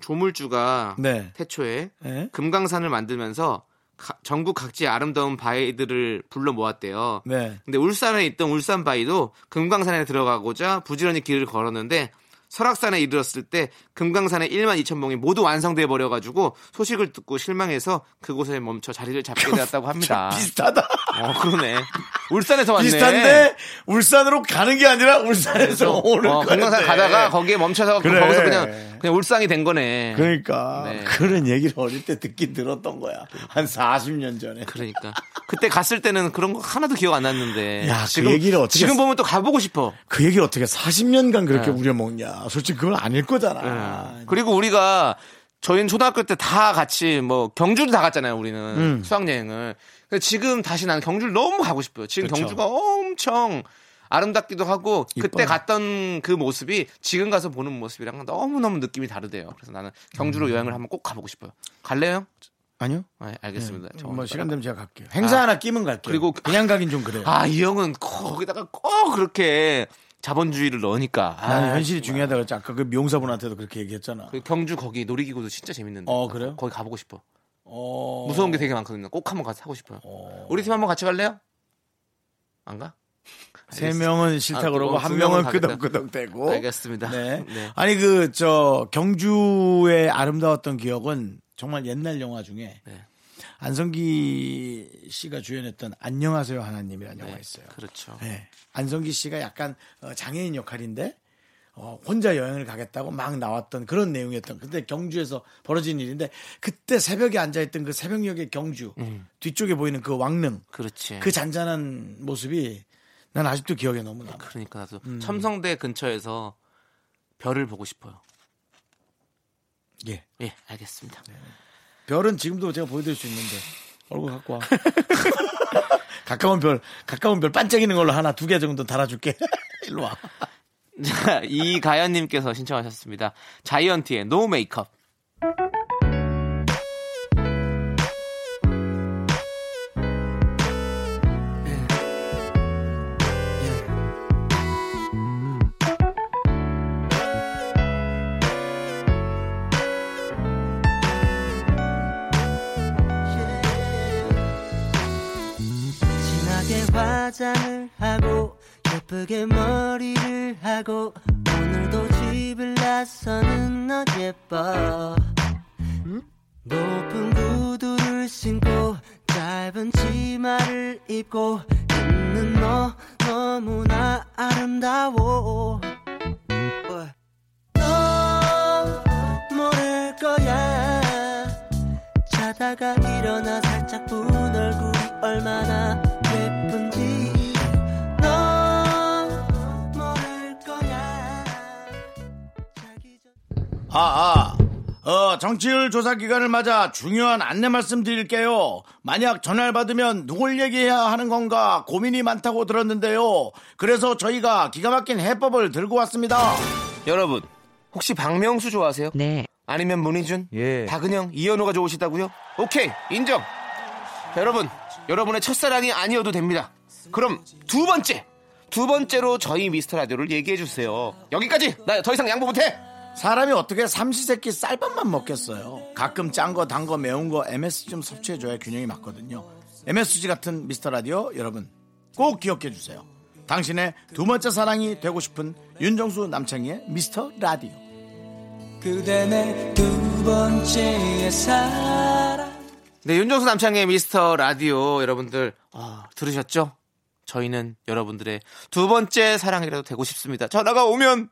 조물주가 네. 태초에 예? 금강산을 만들면서 가- 전국 각지의 아름다운 바위들을 불러 모았대요. 네. 근데 울산에 있던 울산 바위도 금강산에 들어가고자 부지런히 길을 걸었는데 설악산에 이르렀을 때 금강산의 1만 2천 봉이 모두 완성돼 버려가지고 소식을 듣고 실망해서 그곳에 멈춰 자리를 잡게 [laughs] 되었다고 합니다. 비슷하다. 어 그러네. 울산에서 왔네. 비슷한데 울산으로 가는 게 아니라 울산에서 오는 어. 금강산 가다가 거기에 멈춰서 그래. 거기서 그냥 그냥 울상이 된 거네. 그러니까 네. 그런 얘기를 어릴 때 듣긴 들었던 거야. 한 40년 전에. 그러니까 그때 갔을 때는 그런 거 하나도 기억 안 났는데 야, 그 지금 얘기를 어떻게 지금 했- 보면 또 가보고 싶어. 그 얘기를 어떻게 40년간 그렇게 네. 우려먹냐. 솔직히 그건 아닐 거잖아. 예. 그리고 우리가 저희는 초등학교 때 다 같이 뭐 경주도 다 갔잖아요. 우리는 음. 수학여행을. 근데 지금 다시 나는 경주를 너무 가고 싶어요. 지금 그쵸. 경주가 엄청 아름답기도 하고 그때 이뻐요. 갔던 그 모습이 지금 가서 보는 모습이랑 너무 너무 느낌이 다르대요. 그래서 나는 경주로 음. 여행을 한번 꼭 가보고 싶어요. 갈래요? 아니요. 네, 알겠습니다. 저뭐 시간 되면 제가 갈게요. 행사 아. 하나 끼면 갈게요. 그리고- 그냥 가긴 좀 그래요. 아, 이 형은 거기다가 꼭 그렇게 자본주의를 넣으니까. 아, 나는 현실이 중요하다 그랬지. 아까 그 미용사분한테도 그렇게 얘기했잖아. 그 경주 거기 놀이기구도 진짜 재밌는데. 어, 그래요? 거기 가보고 싶어. 어... 무서운 게 되게 많거든요. 꼭 한번 가서 하고 싶어요. 우리 팀 한번 같이 갈래요? 안 가? 세. 명은 싫다 아, 그러고 어, 한두 명은. 끄덕끄덕대고. 알겠습니다. 네. 네. 아니 그 저 경주의 아름다웠던 기억은 정말 옛날 영화 중에 네. 안성기 씨가 주연했던 안녕하세요 하나님이라는 영화 있어요. 그렇죠. 네. 안성기 씨가 약간 어, 장애인 역할인데 어, 혼자 여행을 가겠다고 막 나왔던 그런 내용이었던. 근데 경주에서 벌어진 일인데 그때 새벽에 앉아있던 그 새벽녘의 경주 뒤쪽에 보이는 그 왕릉 그렇지. 그 잔잔한 모습이 난 아직도 기억에 너무 남아. 그러니까 나도 음. 첨성대 근처에서 별을 보고 싶어요. 예. 예, 알겠습니다. 별은 지금도 제가 보여드릴 수 있는데 얼굴 갖고 와. [laughs] 가까운 별, 가까운 별 반짝이는 걸로 하나 두 개 정도 달아줄게. [laughs] 일로 와. 자, 이가연님께서 신청하셨습니다. 자이언티의 노 메이크업. 화장을 하고 예쁘게 머리를 하고 오늘도 집을 나서는 너 예뻐. 높은 구두를 신고 짧은 치마를 입고 있는 너 너무나 아름다워. 너 모를 거야. 자다가 일어나 살짝 본 얼굴이 얼마나 예쁜지 아, 아. 어, 정치율 조사 기간을 맞아 중요한 안내 말씀 드릴게요. 만약 전화를 받으면 누굴 얘기해야 하는 건가 고민이 많다고 들었는데요. 그래서 저희가 기가 막힌 해법을 들고 왔습니다. 여러분, 혹시 박명수 좋아하세요? 네. 아니면 문희준? 예. 박은영, 이현우가 좋으시다고요? 오케이, 인정. 자, 여러분, 여러분의 첫사랑이 아니어도 됩니다. 그럼 두 번째, 두 번째로 저희 미스터 라디오를 얘기해 주세요. 여기까지. 나 더 이상 양보 못해. 사람이 어떻게 삼시세끼 쌀밥만 먹겠어요. 가끔 짠 거, 단 거, 매운 거 MSG 좀 섭취해줘야 균형이 맞거든요. MSG 같은 미스터 라디오 여러분 꼭 기억해 주세요. 당신의 두 번째 사랑이 되고 싶은 윤정수 남창희의 미스터 라디오. 그대 내두 번째의 사랑 네, 윤정수 남창의 미스터 라디오 여러분들 아, 들으셨죠? 저희는 여러분들의 두 번째 사랑이라도 되고 싶습니다. 전화가 오면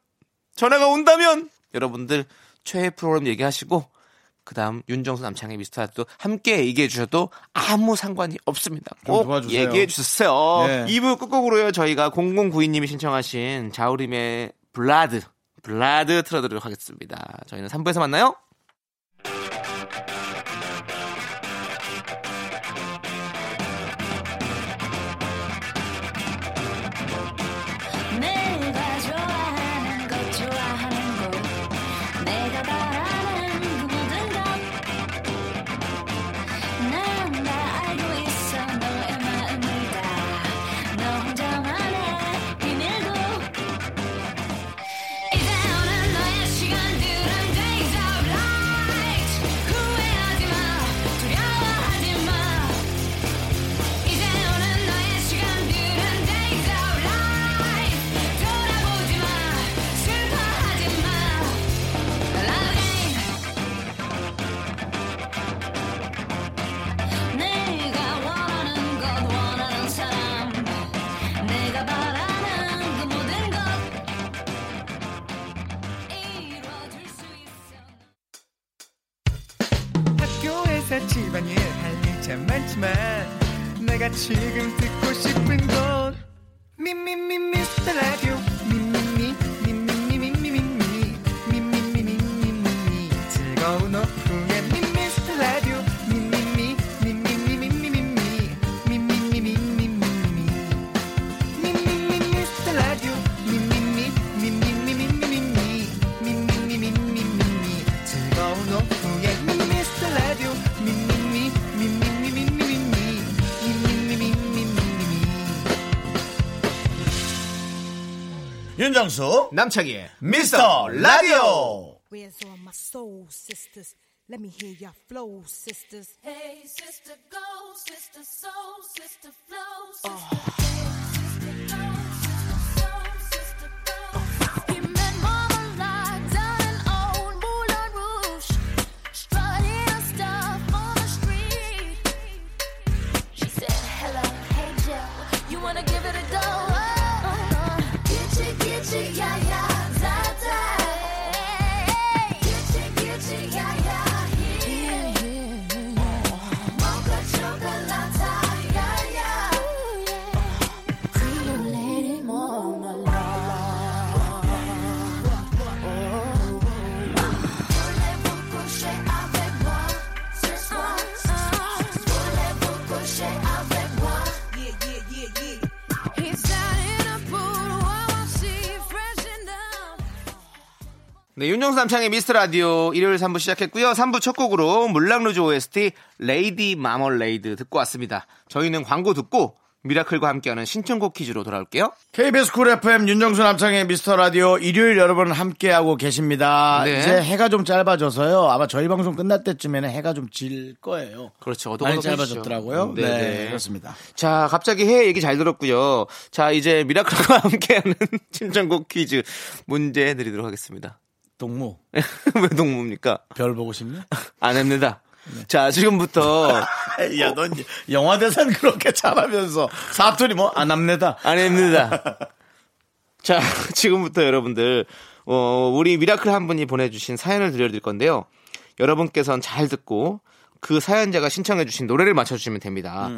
전화가 온다면 여러분들 최애 프로그램 얘기하시고 그 다음 윤정수 남창의 미스터 라디오 함께 얘기해 주셔도 아무 상관이 없습니다. 좀 꼭. 얘기해 주세요. 네. 2부 끝곡으로요. 저희가 0092님이 신청하신 자우림의 블라드 블라드 틀어드리도록 하겠습니다. 저희는 3부에서 만나요. 윤정수 남창희의 미스터 라디오 Where's all my soul sisters? Let me hear your flow, sisters. Hey, sister, go, sister, soul, sister, 윤정수 남창희의 미스터 라디오 일요일 3부 시작했고요. 3부 첫 곡으로 물랑루즈 OST Lady Marmalade 듣고 왔습니다. 저희는 광고 듣고 미라클과 함께하는 신청곡 퀴즈로 돌아올게요. KBS 쿨 FM 윤정수 남창희의 미스터 라디오 일요일 여러분 함께하고 계십니다. 네. 이제 해가 좀 짧아져서요. 아마 저희 방송 끝날 때쯤에는 해가 좀 질 거예요. 그렇죠. 많이. 짧아졌더라고요. 네, 네, 네. 그렇습니다. 자, 갑자기 해 얘기 잘 들었고요. 자, 이제 미라클과 [laughs] 함께하는 신청곡 퀴즈 문제 드리도록 하겠습니다. 동무 [laughs] 왜 동무입니까? 별 보고 싶니? [laughs] 안 합니다. 자, 지금부터 [laughs] 야, 넌 영화 대사는 그렇게 잘하면서 사투리 뭐 안 합니다. 안 합니다. 자, 지금부터 여러분들, 어, 우리 미라클 한 분이 보내주신 사연을 들려드릴 건데요. 여러분께서는 잘 듣고 그 사연자가 신청해주신 노래를 맞춰주시면 됩니다.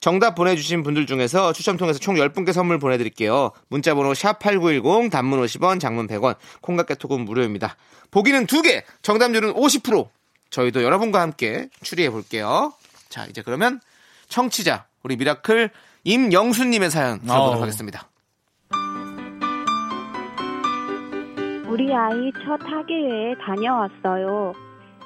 정답 보내주신 분들 중에서 추첨 통해서 총 10분께 선물 보내드릴게요. 문자번호 샵8910, 단문 50원, 장문 100원, 콩과 카톡은 무료입니다. 보기는 2개, 정답률은 50%. 저희도 여러분과 함께 추리해 볼게요. 자, 이제 그러면 청취자, 우리 미라클 임영수님의 사연 들어보도록. 하겠습니다. 우리 아이 첫 학예회에 다녀왔어요.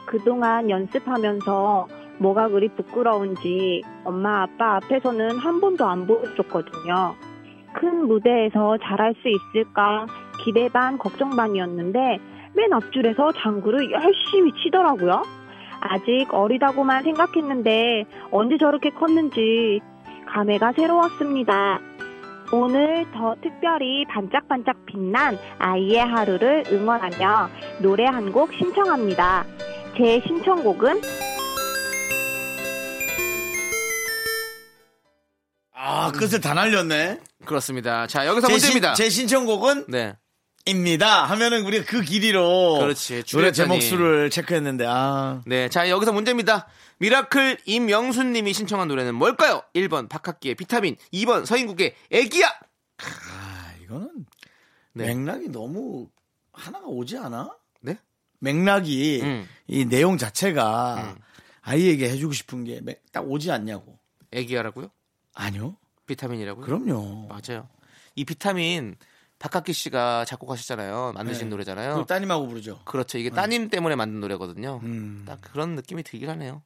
그동안 연습하면서 뭐가 그리 부끄러운지 엄마 아빠 앞에서는 한 번도 안 보여줬거든요. 큰 무대에서 잘할 수 있을까 기대 반 걱정 반이었는데 맨 앞줄에서 장구를 열심히 치더라고요. 아직 어리다고만 생각했는데 언제 저렇게 컸는지 감회가 새로웠습니다. 오늘 더 특별히 반짝반짝 빛난 아이의 하루를 응원하며 노래 한 곡 신청합니다. 제 신청곡은 아, 끝을 다 날렸네. 그렇습니다. 자, 여기서 제, 문제입니다. 신, 제 신청곡은 네. 입니다. 하면은 우리가 그 길이로 그렇지, 노래 줄였더니. 제목 수를 체크했는데 아 네. 자, 여기서 문제입니다. 미라클 임영수 님이 신청한 노래는 뭘까요? 1번 박학기의 비타민, 2번 서인국의 애기야. 아, 이거는 네. 맥락이 너무 하나가 오지 않아? 네? 맥락이 음. 이 내용 자체가 음. 아이에게 해주고 싶은 게 딱 오지 않냐고. 애기야라고요? 아니요. 비타민이라고요? 그럼요. 맞아요. 이 비타민 박학기 씨가 작곡하셨잖아요. 만드신 네. 노래잖아요. 따님하고 부르죠. 그렇죠. 이게 따님 때문에 만든 노래거든요. 음. 딱 그런 느낌이 들긴 하네요.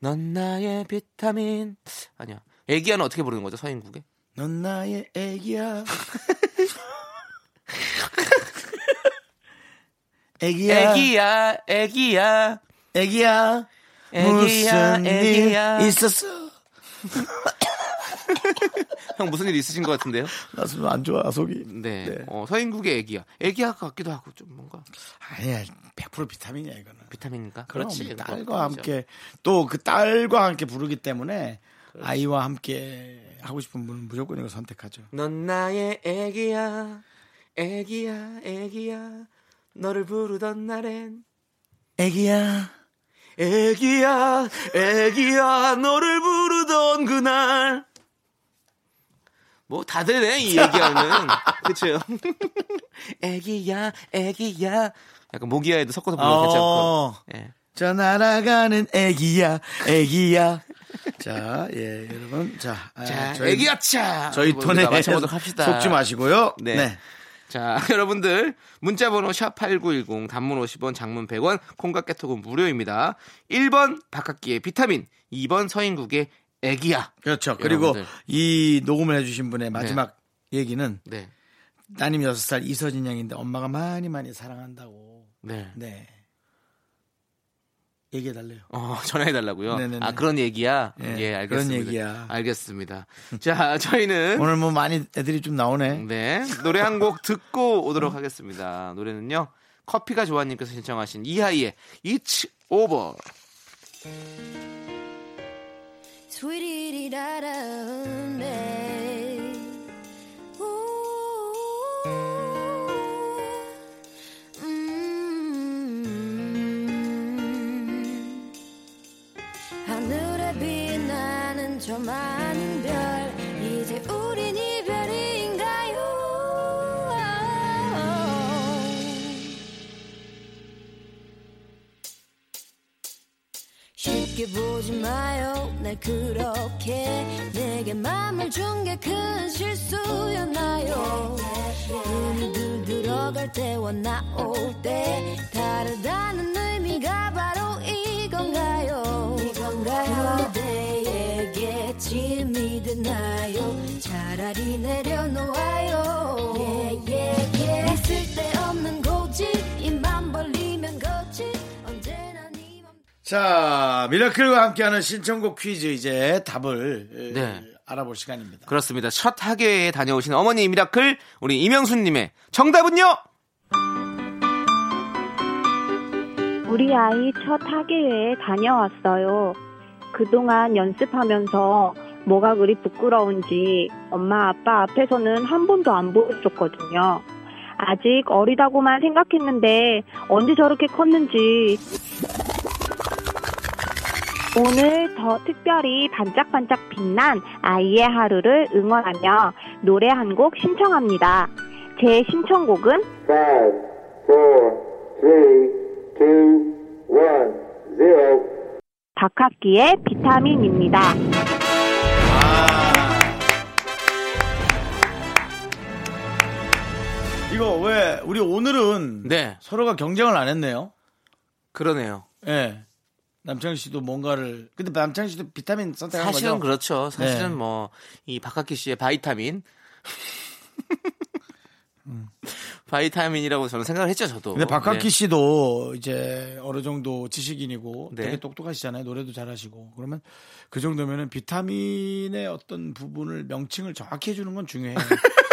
넌 나의 비타민. 아니야. 애기야는 어떻게 부르는 거죠? 서인국에? 넌 나의 애기야. [laughs] 애기야. 애기야, 애기야. 애기야. 애기야, 무슨 애기야. 일 있었어? [laughs] 형 무슨 일 있으신 것 같은데요? 나 지금 안 좋아 속이. 네. 네. 어, 서인국의 애기야. 애기야 같기도 하고 좀 뭔가 아니야, 100% 비타민이야 이거는. 비타민인가? 그럼 그렇지. 딸과 그거 함께 또 그 딸과 함께 부르기 때문에 아이와 함께 하고 싶은 분은 무조건 이거 선택하죠. 넌 나의 애기야, 애기야, 애기야. 너를 부르던 날엔 애기야, 애기야, 애기야, 너를 부르던 그날. 뭐, 다들 해, 이 얘기하면. [laughs] 그쵸? 애기야, 애기야. 약간 모기야에도 섞어서 부르면 괜찮고. 어, 예. 저 날아가는 애기야, 애기야. 자, 예, 여러분. 자, 아, 자, 저희- 애기야, 차! 저희 뭐 톤에 맞춰보도록 합시다. 속지 마시고요. 네. 네. 자, [laughs] 여러분들 문자 번호 샵8910 단문 50원 장문 100원 콩과 깨톡은 무료입니다. 1번 박학기의 비타민 2번 서인국의 애기야. 그렇죠. 그리고 여러분들. 이 녹음을 해 주신 분의 마지막 얘기는 네. 따님 6살 이서진 양인데 엄마가 많이 많이 사랑한다고. 네. 네. 얘기해 달래요. 어, [laughs] 전화해 달라고요. 네네네. 아, 그런 얘기야? 예, 예, 알겠습니다. 그런 얘기야. 알겠습니다. 자, [laughs] 저희는. 오늘 뭐 많이 애들이 좀 나오네. 네. 노래 한 곡 듣고 오도록 하겠습니다. 노래는요. 커피가 좋아님께서 신청하신 이하이의 It's Over. 스위리리라라운데 저 많은 별 이제 우린 이별인가요? 쉽게 보지 마요. 날 그렇게 내게 맘을 준 게 큰 실수였나요? 눈이 들 들어갈 때와 나올 때 다르다는 의미가 바로 이건가요? 이건가요 짐이 되나요 차라리 내려놓아요 yeah, yeah, yeah. 있을 데 없는 고집 입만 벌리면 거짓 언제나 네 맘. 자, 미라클과 함께하는 신청곡 퀴즈 이제 답을 에, 네. 알아볼 시간입니다. 그렇습니다. 첫 학예에 다녀오신 어머니 미라클 우리 이명수님의 정답은요? 우리 아이 첫 학예회에 다녀왔어요. 그동안 연습하면서 뭐가 그리 부끄러운지 엄마 아빠 앞에서는 한 번도 안 보여줬거든요. 아직 어리다고만 생각했는데 언제 저렇게 컸는지 오늘 더 특별히 반짝반짝 빛난 아이의 하루를 응원하며 노래 한 곡 신청합니다. 제 신청곡은 박학기의 비타민입니다. 이거 왜 우리 오늘은 네. 서로가 경쟁을 안 했네요. 그러네요. 예. 남창희 씨도 뭔가를 근데 남창희 씨도 비타민 선택한 사실은 거죠? 그렇죠. 사실은 네. 뭐이 박학기 씨의 바이타민 바이타민이라고 저는 생각을 했죠, 저도. 근데 박학기 네. 씨도 이제 어느 정도 지식인이고 네. 되게 똑똑하시잖아요. 노래도 잘하시고. 그러면 그 정도면은 비타민의 어떤 부분을 명칭을 정확히 해주는 건 중요해요. [laughs]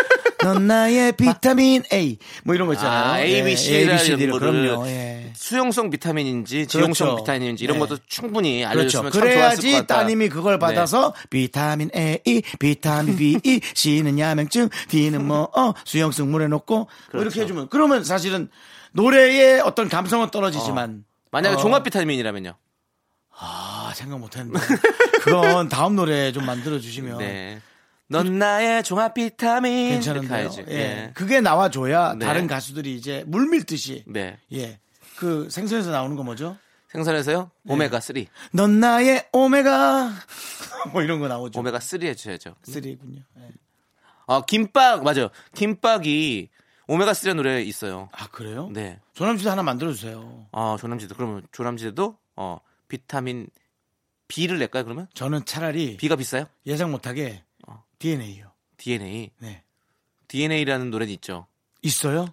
넌 나의 비타민 A 뭐 이런 거 있잖아요. 아, A, B, C ABCD로 거를 그럼요. 예. 수용성 비타민인지 지용성 그렇죠. 비타민인지 이런 네. 것도 충분히 그렇죠. 알려줬으면 참 좋았을 것 그래야지 같다. 네. 따님이 그걸 받아서 비타민 A, 비타민 B, C는 야맹증, D는 뭐 어, 수용성 물에 넣고 뭐 그렇죠. 이렇게 해주면 그러면 사실은 노래의 어떤 감성은 떨어지지만 만약에 어. 종합 비타민이라면요. 아 생각 못했는데 그건 다음 노래 좀 만들어 주시면 네. 넌 나의 종합 비타민. 괜찮은데요. 예. 예. 그게 나와줘야 네. 다른 가수들이 이제 물밀듯이 네. 예. 그 생선에서 나오는 거 뭐죠? 생선에서요? 네. 오메가 3. 넌 나의 오메가 [laughs] 뭐 이런 거 나오죠. 오메가 3 해줘야죠. 3군요. 예. 아 김밥 맞아요. 김밥이 오메가 3라는 노래 있어요. 아 그래요? 네. 조남지도 하나 만들어 주세요. 아 조남지도 그러면 조남지도 어 비타민 B를 낼까요 그러면? 저는 차라리 B가 비싸요? 예상 못하게 어. DNA요. DNA. 네. DNA라는 노래는 있죠. 있어요?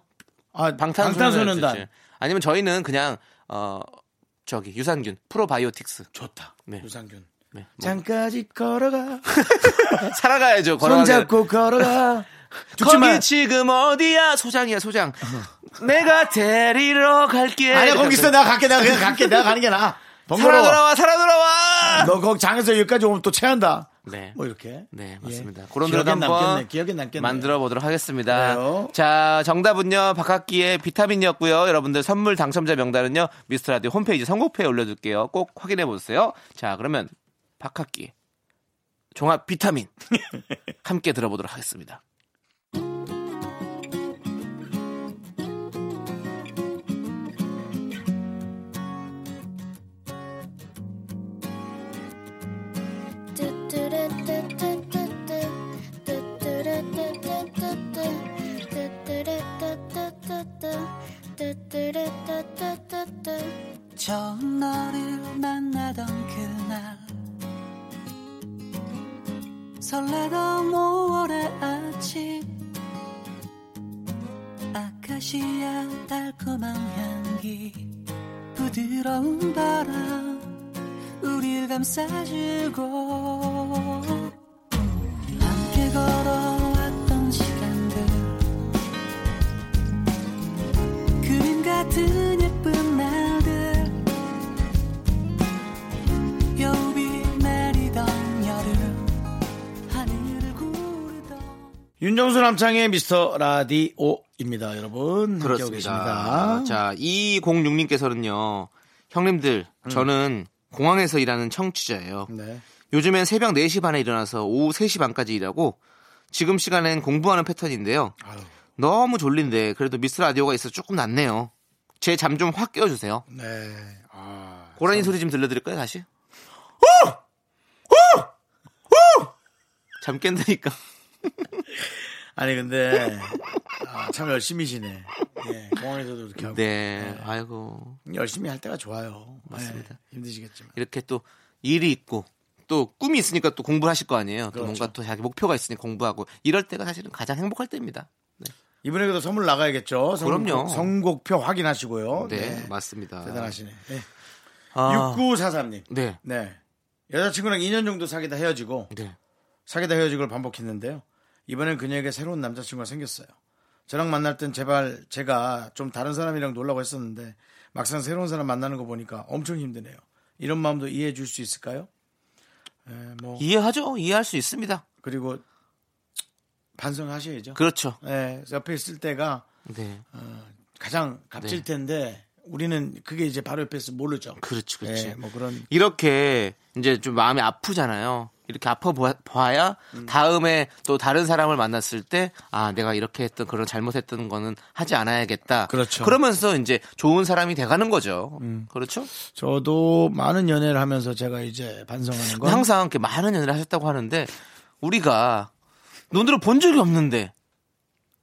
아 방탄소년단. 방탄소년단 아니면 저희는 그냥 어 저기 유산균 프로바이오틱스. 좋다. 네. 유산균. 네. 뭐, 잠까지 걸어가. [laughs] 살아가야죠. 걸어가는. 손잡고 걸어가. [laughs] 거기 죽지만 지금 어디야? 소장이야 소장. 내가 데리러 갈게. 아니야 거기 있어 내가 갈게 내가 그냥 갈게 내가 가는 게 나아. 살아 번거로워. 돌아와 살아 돌아와. 너 거기 장에서 여기까지 오면 또 체한다. 네. 뭐 이렇게. 네, 예. 맞습니다. 그런 기억에 노래 한번 남겠네. 기억에 남겠네. 만들어 보도록 하겠습니다. 그래요. 자, 정답은요. 박학기의 비타민이었고요. 여러분들 선물 당첨자 명단은요. 미스터 라디오 홈페이지 선곡표에 올려 둘게요. 꼭 확인해 보세요. 자, 그러면 박학기 종합 비타민 [laughs] 함께 들어보도록 하겠습니다. 처음 너를 만나던 그날 설레던 5월의 아침 아카시아 달콤한 향기 부드러운 바람 우릴 감싸주고 윤정수 남창의 미스터 라디오입니다, 여러분. 계십니다. 자, 206님께서는요. 형님들, 저는 공항에서 일하는 청취자예요. 네. 요즘엔 새벽 4시 반에 일어나서 오후 3시 반까지 일하고 지금 시간엔 공부하는 패턴인데요. 아유, 너무 졸린데 그래도 미스 라디오가 있어서 조금 낫네요. 제 잠 좀 확 깨워주세요. 네. 아, 고라니 소리 좀 들려드릴까요 다시? 잠 깬다니까. [laughs] 아니 근데 아, 참 열심히시네. 예, 공항에서도 이렇게 하고 네, 아이고 열심히 할 때가 좋아요. 맞습니다. 네, 힘드시겠지만. 이렇게 또 일이 있고 또 꿈이 있으니까 또 공부를 하실 거 아니에요. 또 그렇죠. 뭔가 또 자기 목표가 있으니 공부하고 이럴 때가 사실은 가장 행복할 때입니다. 네, 이번에도 선물 나가야겠죠. 그럼요. 선곡표 확인하시고요. 네, 맞습니다. 대단하시네. 네. 아, 6943님. 네, 네. 여자친구랑 2년 정도 사귀다 헤어지고 네. 사귀다 헤어지고를 반복했는데요. 이번엔 그녀에게 새로운 남자친구가 생겼어요. 저랑 만날 땐 제발 제가 좀 다른 사람이랑 놀라고 했었는데 막상 새로운 사람 만나는 거 보니까 엄청 힘드네요. 이런 마음도 이해해 줄 수 있을까요? 에, 뭐 이해하죠. 이해할 수 있습니다. 그리고 반성하셔야죠. 그렇죠. 예, 옆에 있을 때가 네, 가장 값질 네. 텐데 우리는 그게 이제 바로 옆에 있어 모르죠. 그렇지, 그렇지. 예, 뭐 그런 이렇게 이제 좀 마음이 아프잖아요. 이렇게 아파 보- 봐야 음. 다음에 또 다른 사람을 만났을 때 아 내가 이렇게 했던 그런 잘못했던 거는 하지 않아야겠다. 그렇죠. 음. 그러면서 이제 좋은 사람이 돼가는 거죠. 그렇죠. 저도 많은 연애를 하면서 제가 이제 반성하는 건 항상 이렇게 많은 연애를 하셨다고 하는데 우리가 눈으로 본 적이 없는데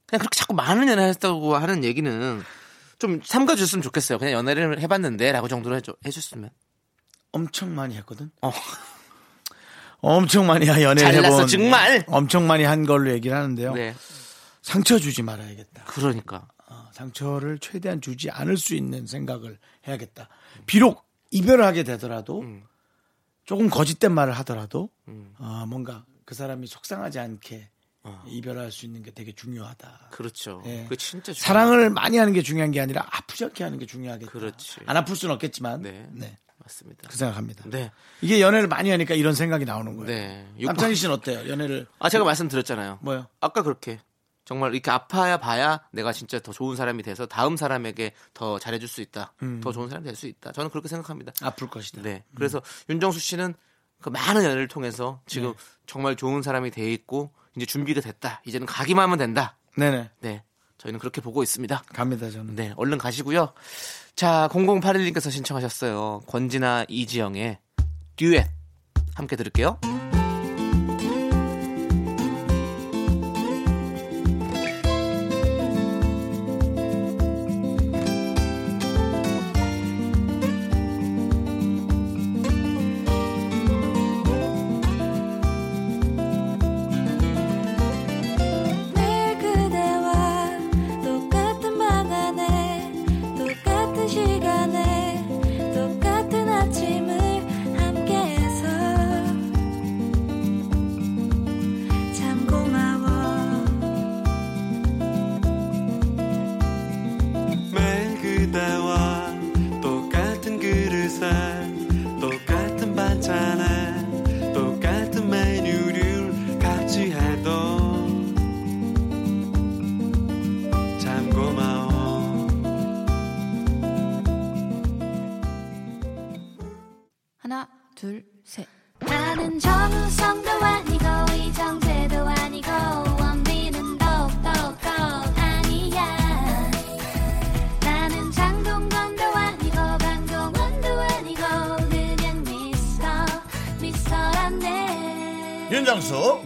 그냥 그렇게 자꾸 많은 연애 하셨다고 하는 얘기는 좀 삼가줬으면 좋겠어요. 그냥 연애를 해봤는데라고 정도로 해줬으면. 엄청 많이 했거든. 어. 엄청 많이 연애를 잘났어, 해본 정말. 엄청 많이 한 걸로 얘기를 하는데요. 네. 상처 주지 말아야겠다. 그러니까. 어, 상처를 최대한 주지 않을 수 있는 생각을 해야겠다. 비록 이별을 하게 되더라도 음. 조금 거짓된 말을 하더라도 어, 뭔가 그 사람이 속상하지 않게 이별할 수 있는 게 되게 중요하다. 그렇죠. 예. 그 진짜 중요해요. 사랑을 많이 하는 게 중요한 게 아니라 아프지 않게 하는 게 중요하겠다. 그렇지. 안 아플 수는 없겠지만 네. 네. 맞습니다. 그 생각합니다. 네. 이게 연애를 많이 하니까 이런 생각이 나오는 거예요. 네. 남창희 씨는 어때요? 연애를 아 제가 말씀드렸잖아요. 뭐요? 아까 그렇게 정말 이렇게 아파야 봐야 내가 진짜 더 좋은 사람이 돼서 다음 사람에게 더 잘해줄 수 있다. 음. 더 좋은 사람이 될 수 있다. 저는 그렇게 생각합니다. 아플 것이다. 네. 그래서 윤정수 씨는 그 많은 연애를 통해서 지금 네. 정말 좋은 사람이 돼 있고 이제 준비가 됐다. 이제는 가기만 하면 된다. 네네 네. 저희는 그렇게 보고 있습니다. 갑니다 저는. 네, 얼른 가시고요. 자, 0081님께서 신청하셨어요. 권진아 이지영의 듀엣 함께 들을게요.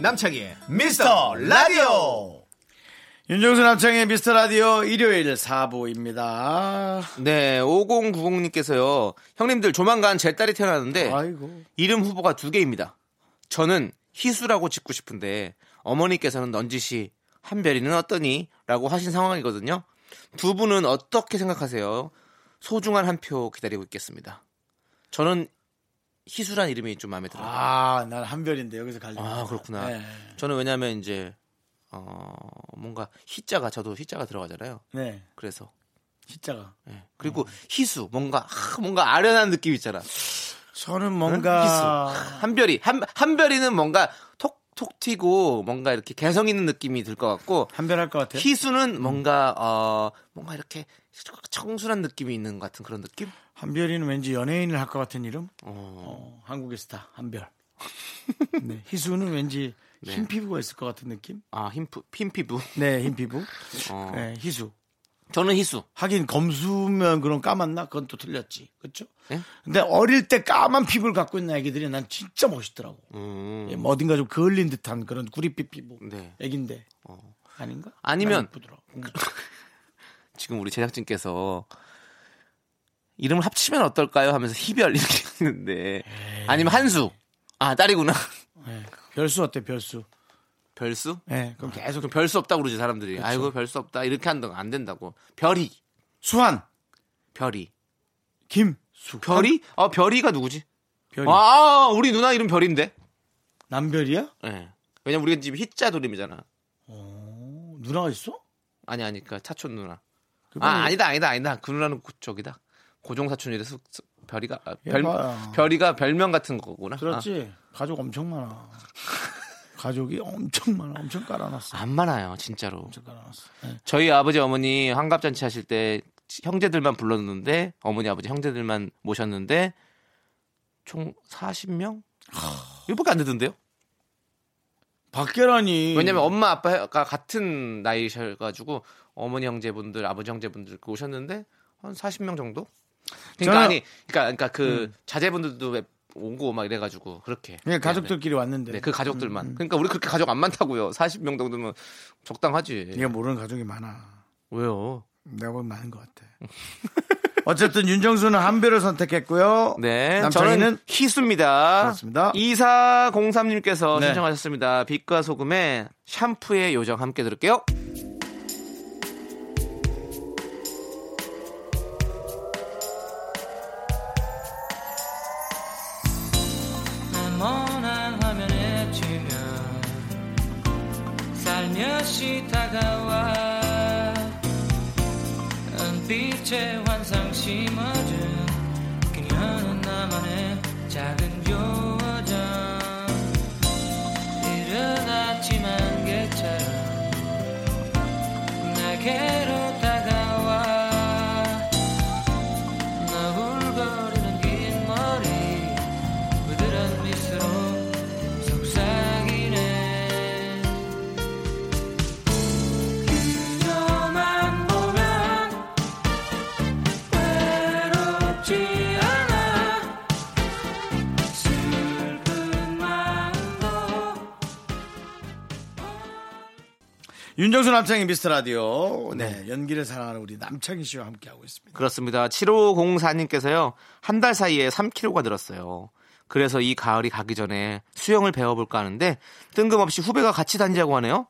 남창희의 미스터 라디오 윤정수 남창의 미스터 라디오 일요일 4부입니다 네, 5090님께서요. 형님들 조만간 제 딸이 태어나는데 아이고 이름 후보가 두 개입니다. 저는 희수라고 짓고 싶은데 어머니께서는 넌지시 한별이는 어떠니? 라고 하신 상황이거든요. 두 분은 어떻게 생각하세요? 소중한 한 표 기다리고 있겠습니다. 저는 희수란 이름이 좀 마음에 들어요. 아 난 한별인데 여기서 갈려 아, 그렇구나. 네. 저는 왜냐면 이제 어 뭔가 희자가 저도 희자가 들어가잖아요. 네 그래서 시자가 예. 그리고 희수 뭔가 아, 뭔가 아련한 느낌 있잖아. 저는 희수 뭔가 [laughs] 한별이 한 한별이는 뭔가 톡 톡 튀고 뭔가 이렇게 개성 있는 느낌이 들 것 같고 한별할 것 같아요 희수는 뭔가 어 뭔가 이렇게 청순한 느낌이 있는 것 같은 그런 느낌? 한별이는 왠지 연예인을 할 것 같은 이름 어. 어, 한국의 스타 한별 [laughs] 네, 희수는 왠지 흰 피부가 있을 것 같은 느낌 아, 흰, 피- 흰 피부. 네 흰 피부 어. 네, 희수 저는 희수. 하긴 검수면 그럼 까맣나? 그건 또 틀렸지. 그렇죠? 예? 근데 어릴 때 까만 피부를 갖고 있는 애기들이 난 진짜 멋있더라고. 음. 예, 뭐 어딘가 좀 그을린 듯한 그런 구릿빛 피부. 네. 애긴데. 아닌가? 아니면. 음. [laughs] 지금 우리 제작진께서 이름을 합치면 어떨까요? 하면서 희별 이렇게 했는데 아니면 한수. 아, 딸이구나. 예. 별수 어때? 별수. 별수? 예. 그럼 계속 그럼 별수 없다고 그러지 사람들이. 아이고 별수 없다. 이렇게 한다고 안 된다고. 별이. 수환, 별이. 김수. 별이? 어, 별이가 누구지? 별이. 아, 우리 누나 이름 별인데. 남별이야? 예. 왜냐면 우리가 지금 희자 돌림이잖아. 어, 누나가 있어? 아니 아니 그 사촌 누나. 그거 아 아니다 아니다 아니다 그 누나는 그 쪽이다. 고종 사촌이라서 스- 별이가 아, 별. 별이가 별명 같은 거구나. 들었지? 가족 엄청 많아. 가족이 엄청 많아. 엄청 깔아놨어. 아, 안 많아요 진짜로. 엄청 깔아놨어. 예. 저희 아버지 어머니 환갑 잔치 하실 때 형제들만 불렀는데 어머니 아버지 형제들만 모셨는데 총 40명? 이거밖에 안 되던데요? 박계란이. 왜냐면 엄마 아빠가 같은 나이셔가지고 어머니 형제분들 아버지 형제분들 그 오셨는데 한 40명 정도? 그러니까 저는- 아니 그러니까 그러니까 그 자제분들도 왜 오고 막 이래가지고 그렇게 그냥 가족들끼리 왔는데. 네, 그 가족들만 그러니까 우리 그렇게 가족 안 많다고요 40명 정도면 적당하지 네가 모르는 가족이 많아. 왜요? 내가 보면 많은 것 같아. [laughs] 어쨌든 윤정수는 한별을 선택했고요. 네, 남창희는 저는 희수입니다. 그렇습니다. 2403님께서 네. 신청하셨습니다. 빛과 소금의 샴푸의 요정 함께 들을게요. 윤정수 남창희 미스터 라디오. 네. 연기를 사랑하는 우리 남창희 씨와 함께하고 있습니다. 그렇습니다. 7504님께서요. 한 달 사이에 3kg가 늘었어요. 그래서 이 가을이 가기 전에 수영을 배워볼까 하는데 뜬금없이 후배가 같이 다니자고 하네요.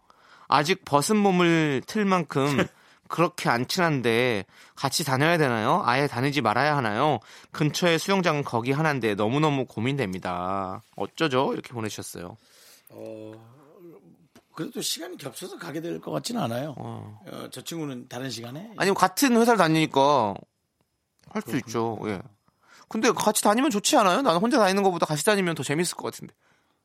아직 벗은 몸을 틀 만큼 [laughs] 그렇게 안 친한데 같이 다녀야 되나요? 아예 다니지 말아야 하나요? 근처에 수영장은 거기 하나인데 너무너무 고민됩니다. 어쩌죠? 이렇게 보내주셨어요. 그래도 시간이 겹쳐서 가게 될 것 같지는 않아요. 어. 어, 저 친구는 다른 시간에. 아니면 같은 회사를 다니니까 할 수 있죠. 예. 근데 같이 다니면 좋지 않아요? 나는 혼자 다니는 것보다 같이 다니면 더 재밌을 것 같은데.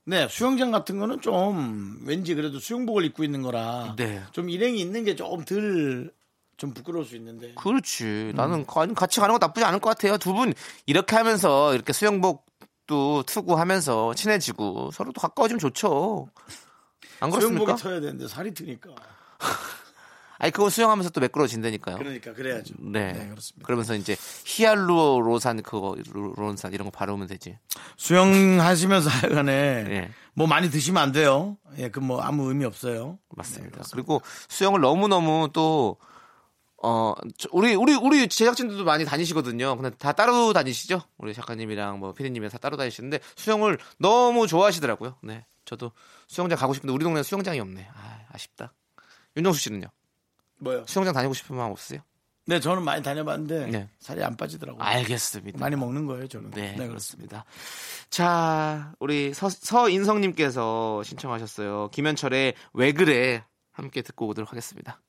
네, 수영장 같은 거는 좀 왠지 그래도 수영복을 입고 있는 거라 네. 좀 일행이 있는 게 좀 덜 좀 부끄러울 수 있는데. 그렇지. 나는 가- 같이 가는 거 나쁘지 않을 것 같아요. 두 분 이렇게 하면서 이렇게 수영복 수영복도 투구하면서 친해지고 서로 또 가까워지면 좋죠. 안 그렇습니까? 수영복이 터야 되는데 살이 트니까. [laughs] 아니 그거 수영하면서 또 매끄러진다니까요. 그러니까 그래야죠. 네. 그렇습니다. 그러면서 이제 히알루로산 그거 루론산 이런 거 바르면 되지. 수영하시면서 [laughs] 하여간에 예. 뭐 많이 드시면 안 돼요. 예, 그 뭐 아무 의미 없어요. 맞습니다. 그리고 수영을 너무 너무 또 어, 저- 우리, 우리, 우리 제작진들도 많이 다니시거든요. 근데 다 따로 다니시죠? 우리 작가님이랑 뭐 피디님이 다 따로 다니시는데 수영을 너무 좋아하시더라고요. 네. 저도 수영장 가고 싶은데 우리 동네는 수영장이 없네. 아, 아쉽다. 윤정수 씨는요? 뭐요? 수영장 다니고 싶은 마음 없으세요? 네, 저는 많이 다녀봤는데 네. 살이 안 빠지더라고요. 알겠습니다. 많이 먹는 거예요, 저는. 네, 그렇습니다. 그렇습니다. 자, 우리 서, 서인성님께서 신청하셨어요. 김현철의 왜 그래? 함께 듣고 오도록 하겠습니다.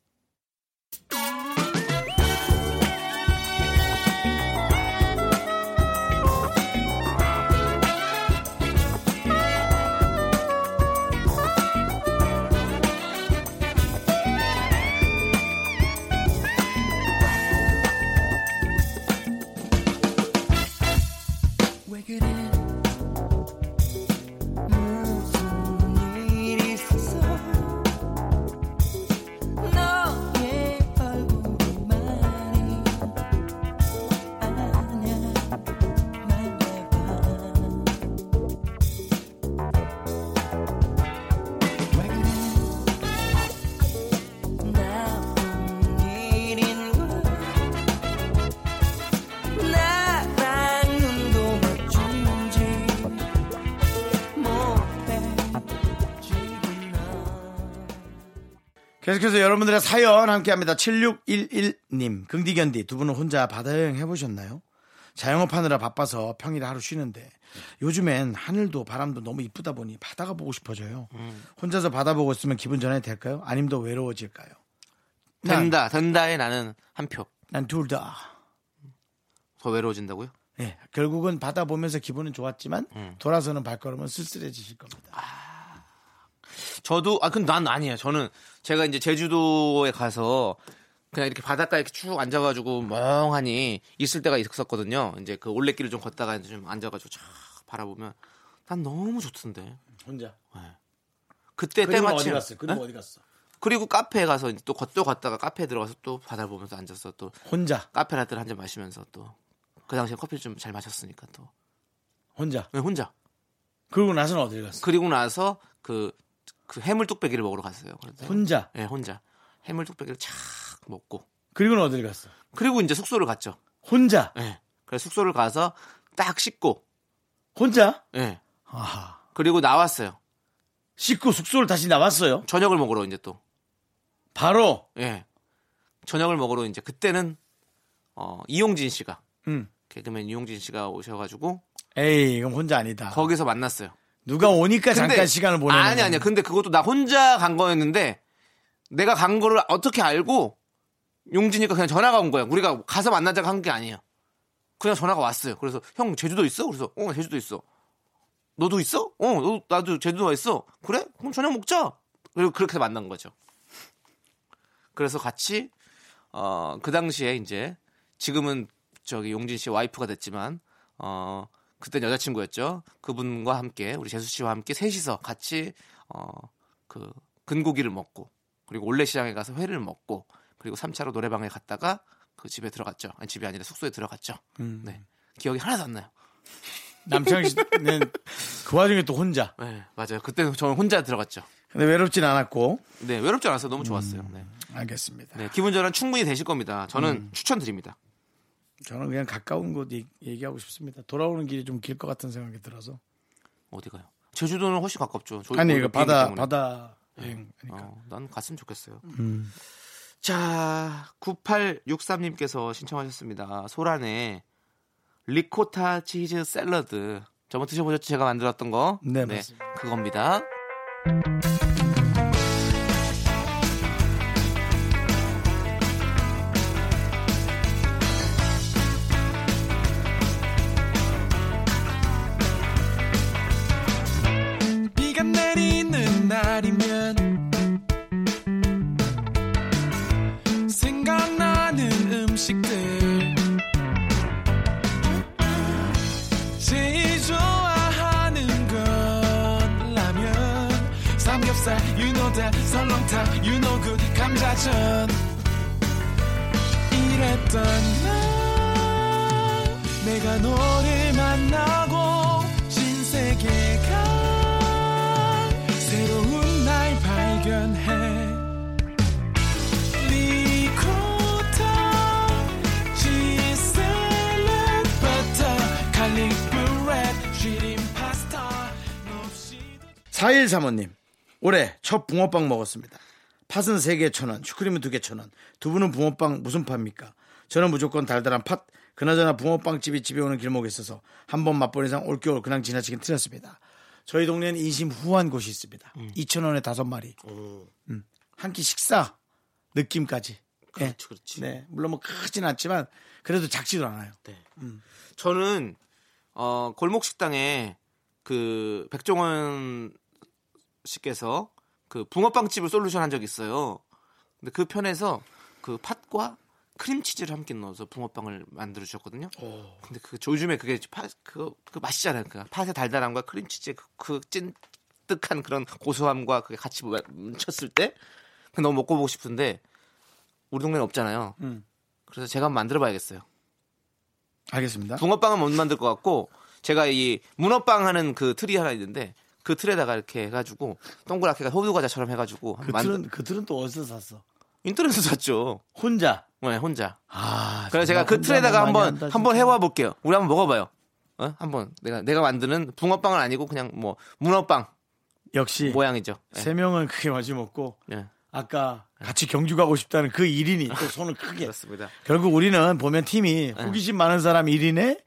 계속해서 여러분들의 사연 함께합니다. 7611님, 긍디견디 두 분은 혼자 바다 여행 해보셨나요? 자영업하느라 바빠서 평일에 하루 쉬는데 요즘엔 하늘도 바람도 너무 이쁘다 보니 바다가 보고 싶어져요. 혼자서 바다 보고 있으면 기분 전환이 될까요? 아니면 더 외로워질까요? 된다, 된다에 나는 한 표. 난 둘 다. 더 외로워진다고요? 예, 결국은 바다 보면서 기분은 좋았지만 음. 돌아서는 발걸음은 쓸쓸해지실 겁니다. 저도 아 근데 난 아니에요. 저는 제가 이제 제주도에 가서 그냥 이렇게 바닷가에 이렇게 쭉 앉아가지고 멍하니 있을 때가 있었거든요. 이제 그 올레길을 좀 걷다가 이제 좀 앉아가지고 쫙 바라보면 난 너무 좋던데. 혼자. 그때 그리고 어디 때마침 갔어요? 그리고 네? 어디 갔어? 그리고 카페에 가서 또 걷도 걷다가 카페에 들어가서 또 바다를 보면서 앉아서 또 혼자. 카페 라떼를 한 잔 마시면서 또 그 당시에 커피를 좀 잘 마셨으니까 또 혼자. 네, 혼자. 그러고 나서는 어디 갔어? 그리고 나서 그, 그 해물 뚝배기를 먹으러 갔어요. 그래서 혼자. 네, 혼자. 해물 뚝배기를 착 먹고. 그리고는 어디 갔어? 그리고 이제 숙소를 갔죠. 혼자. 예. 그래서 숙소를 가서 딱 씻고, 혼자? 예. 아하. 그리고 나왔어요. 씻고 숙소를 다시 나왔어요. 저녁을 먹으러 이제 또, 바로. 예. 저녁을 먹으러 이제 그때는, 어, 이용진 씨가, 음. 개그맨 이용진 씨가 오셔가지고, 에이, 이건 혼자 아니다. 거기서 만났어요. 누가 오니까 근데- 잠깐 시간을 보내는 아니, 아니야. 근데 그것도 나 혼자 간 거였는데, 내가 간 거를 어떻게 알고, 용진이가 그냥 전화가 온 거야. 우리가 가서 만나자고 한 게 아니에요. 그냥 전화가 왔어요. 그래서, 형, 제주도 있어? 그래서, 어, 제주도 있어. 너도 있어? 어, 너, 나도 제주도가 있어. 그래? 그럼 저녁 먹자. 그리고 그렇게 만난 거죠. 그래서 같이, 어, 그 당시에 이제, 지금은 저기 용진 씨 와이프가 됐지만, 어, 그땐 여자친구였죠. 그분과 함께, 우리 재수 씨와 함께 셋이서 같이, 어, 그, 근고기를 먹고, 그리고 올레 시장에 가서 회를 먹고, 그리고 3차로 노래방에 갔다가 그 집에 들어갔죠. 아니, 집이 아니라 숙소에 들어갔죠. 음. 네. 기억이 하나도 안 나요. 남창희 씨는 그 와중에 또 혼자. 네, 맞아요. 그때는 저는 혼자 들어갔죠. 근데 외롭진 않았고. 네, 외롭지 않아서 너무 좋았어요. 네. 알겠습니다. 네, 기분 전환 충분히 되실 겁니다. 저는 음. 추천드립니다. 저는 그냥 가까운 곳 얘기- 얘기하고 싶습니다. 돌아오는 길이 좀 길 것 같은 생각이 들어서. 어디 가요? 제주도는 훨씬 가깝죠. 아니, 이거 바다, 비행기 때문에. 바다 여행. 하니까. 어, 난 갔으면 좋겠어요. 음. 자, 9863님께서 신청하셨습니다. 소란의 리코타 치즈 샐러드. 저번 드셔보셨죠? 제가 만들었던 거. 네, 맞습니다. 그겁니다. 감자전 이랬던 날 내가 너를 만나고 신세계가 새로운 날 발견해 몹시도 4135님, 올해 첫 붕어빵 먹었습니다. 팥은 3개 천 원, 슈크림은 2개 천 원. 두 분은 붕어빵 무슨 팝니까? 저는 무조건 달달한 팥. 그나저나 붕어빵집이 집에 오는 길목에 있어서 한 번 맛본 이상 올겨울 그냥 지나치긴 틀렸습니다. 저희 동네는 인심 후한 곳이 있습니다. 2천 원에 다섯 마리. 음. 한끼 식사 느낌까지. 예. 그렇지, 그렇지. 네, 물론 뭐 크진 않지만 그래도 작지도 않아요. 저는 어 골목 식당에 그 백종원 씨께서 그 붕어빵 집을 솔루션 한 적이 있어요. 근데 그 편에서 그 팥과 크림치즈를 함께 넣어서 붕어빵을 만들어 주셨거든요. 근데 그 요즘에 그게 팥, 그, 그 맛이잖아요. 그 팥의 달달함과 크림치즈의 그, 그 찐득한 그런 고소함과 그게 같이 뭉쳤을 때 너무 먹고 보고 싶은데 우리 동네는 없잖아요. 음. 그래서 제가 한번 만들어 봐야겠어요. 알겠습니다. 붕어빵은 못 만들 것 같고 제가 이 문어빵 하는 그 틀이 하나 있는데 그 틀에다가 이렇게 해가지고 동그랗게 호두 과자처럼 해가지고 그 만들- 틀은, 그 틀은 또 어디서 샀어? 인터넷에서 샀죠. 혼자. 네, 혼자. 아, 그래서 제가 그 틀에다가 한번 한다, 한번. 해와 볼게요. 우리 한번 먹어봐요. 어? 한번 내가 내가 만드는 붕어빵은 아니고 그냥 뭐 문어빵 역시 모양이죠. 예. 세 명은 크게 마주 먹고 예. 아까 같이 경주 가고 싶다는 그 1인이 또 손을 크게 [laughs] 그렇습니다. 결국 우리는 보면 팀이 네. 호기심 많은 사람 1인에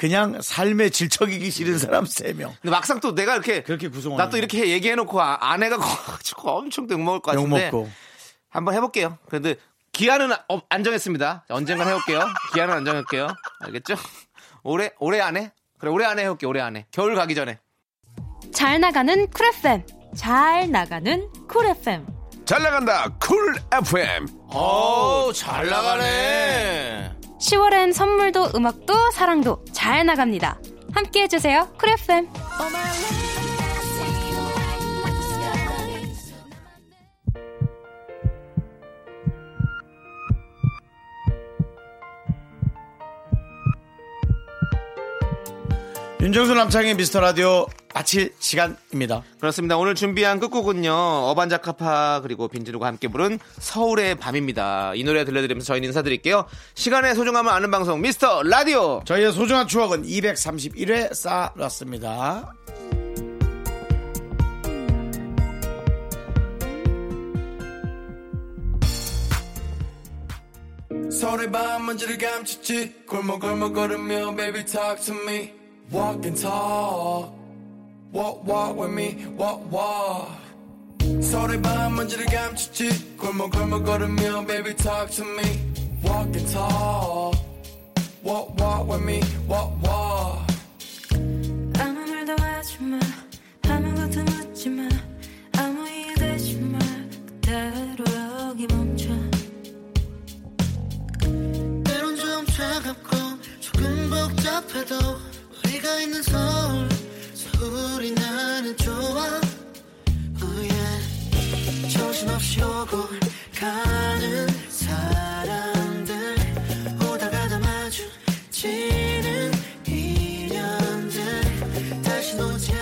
그냥 삶에 질척이기 싫은 사람 3명 근데 막상 또 내가 이렇게 그렇게 구성하는 나또 이렇게 얘기해 놓고 아- 안 해갖고 가지고 엄청 욕 먹을 것욕 같은데 먹고 한번 해 볼게요. 그런데 기한은 아- 어, 안 정했습니다. 언젠간 해 볼게요. 기한은 안 정할게요. 알겠죠? 올해 올해 안에 그래 올해 안에 해 볼게요. 올해 안에 겨울 가기 전에. 잘 나가는 쿨 FM. 잘 나가는 쿨 FM. 잘 나간다 쿨 FM 오 잘 나가네. 10월엔 선물도 음악도 사랑도 잘 나갑니다. 함께 해주세요. 쿨 FM. 윤정수 남창의 미스터 라디오 마칠 시간입니다. 그렇습니다. 오늘 준비한 끝곡은요. 어반자카파 그리고 빈지누가 함께 부른 서울의 밤입니다. 이 노래 들려드리면서 저희는 인사드릴게요. 시간의 소중함을 아는 방송 미스터 라디오. 저희의 소중한 추억은 231회 쌓았습니다. 서울의 밤 먼지를 감췄지 골목골목 걸으며 baby talk to me walk and talk walk walk with me walk walk 서울의 밤 먼지를 감췄지 골목골목 걸으며 baby talk to me walk and talk walk walk with me walk walk 아무 말도 하지 마 아무것도 묻지 마 아무 이해 되지 마 그대로 여기 멈춰 때론 좀 차갑고 조금 복잡해도 우리가 있는 서울 우리 나는 좋아. Oh yeah. 정신없이 오고 가는 사람들. 오다가 다 마주치는 인연들. 다시 놓지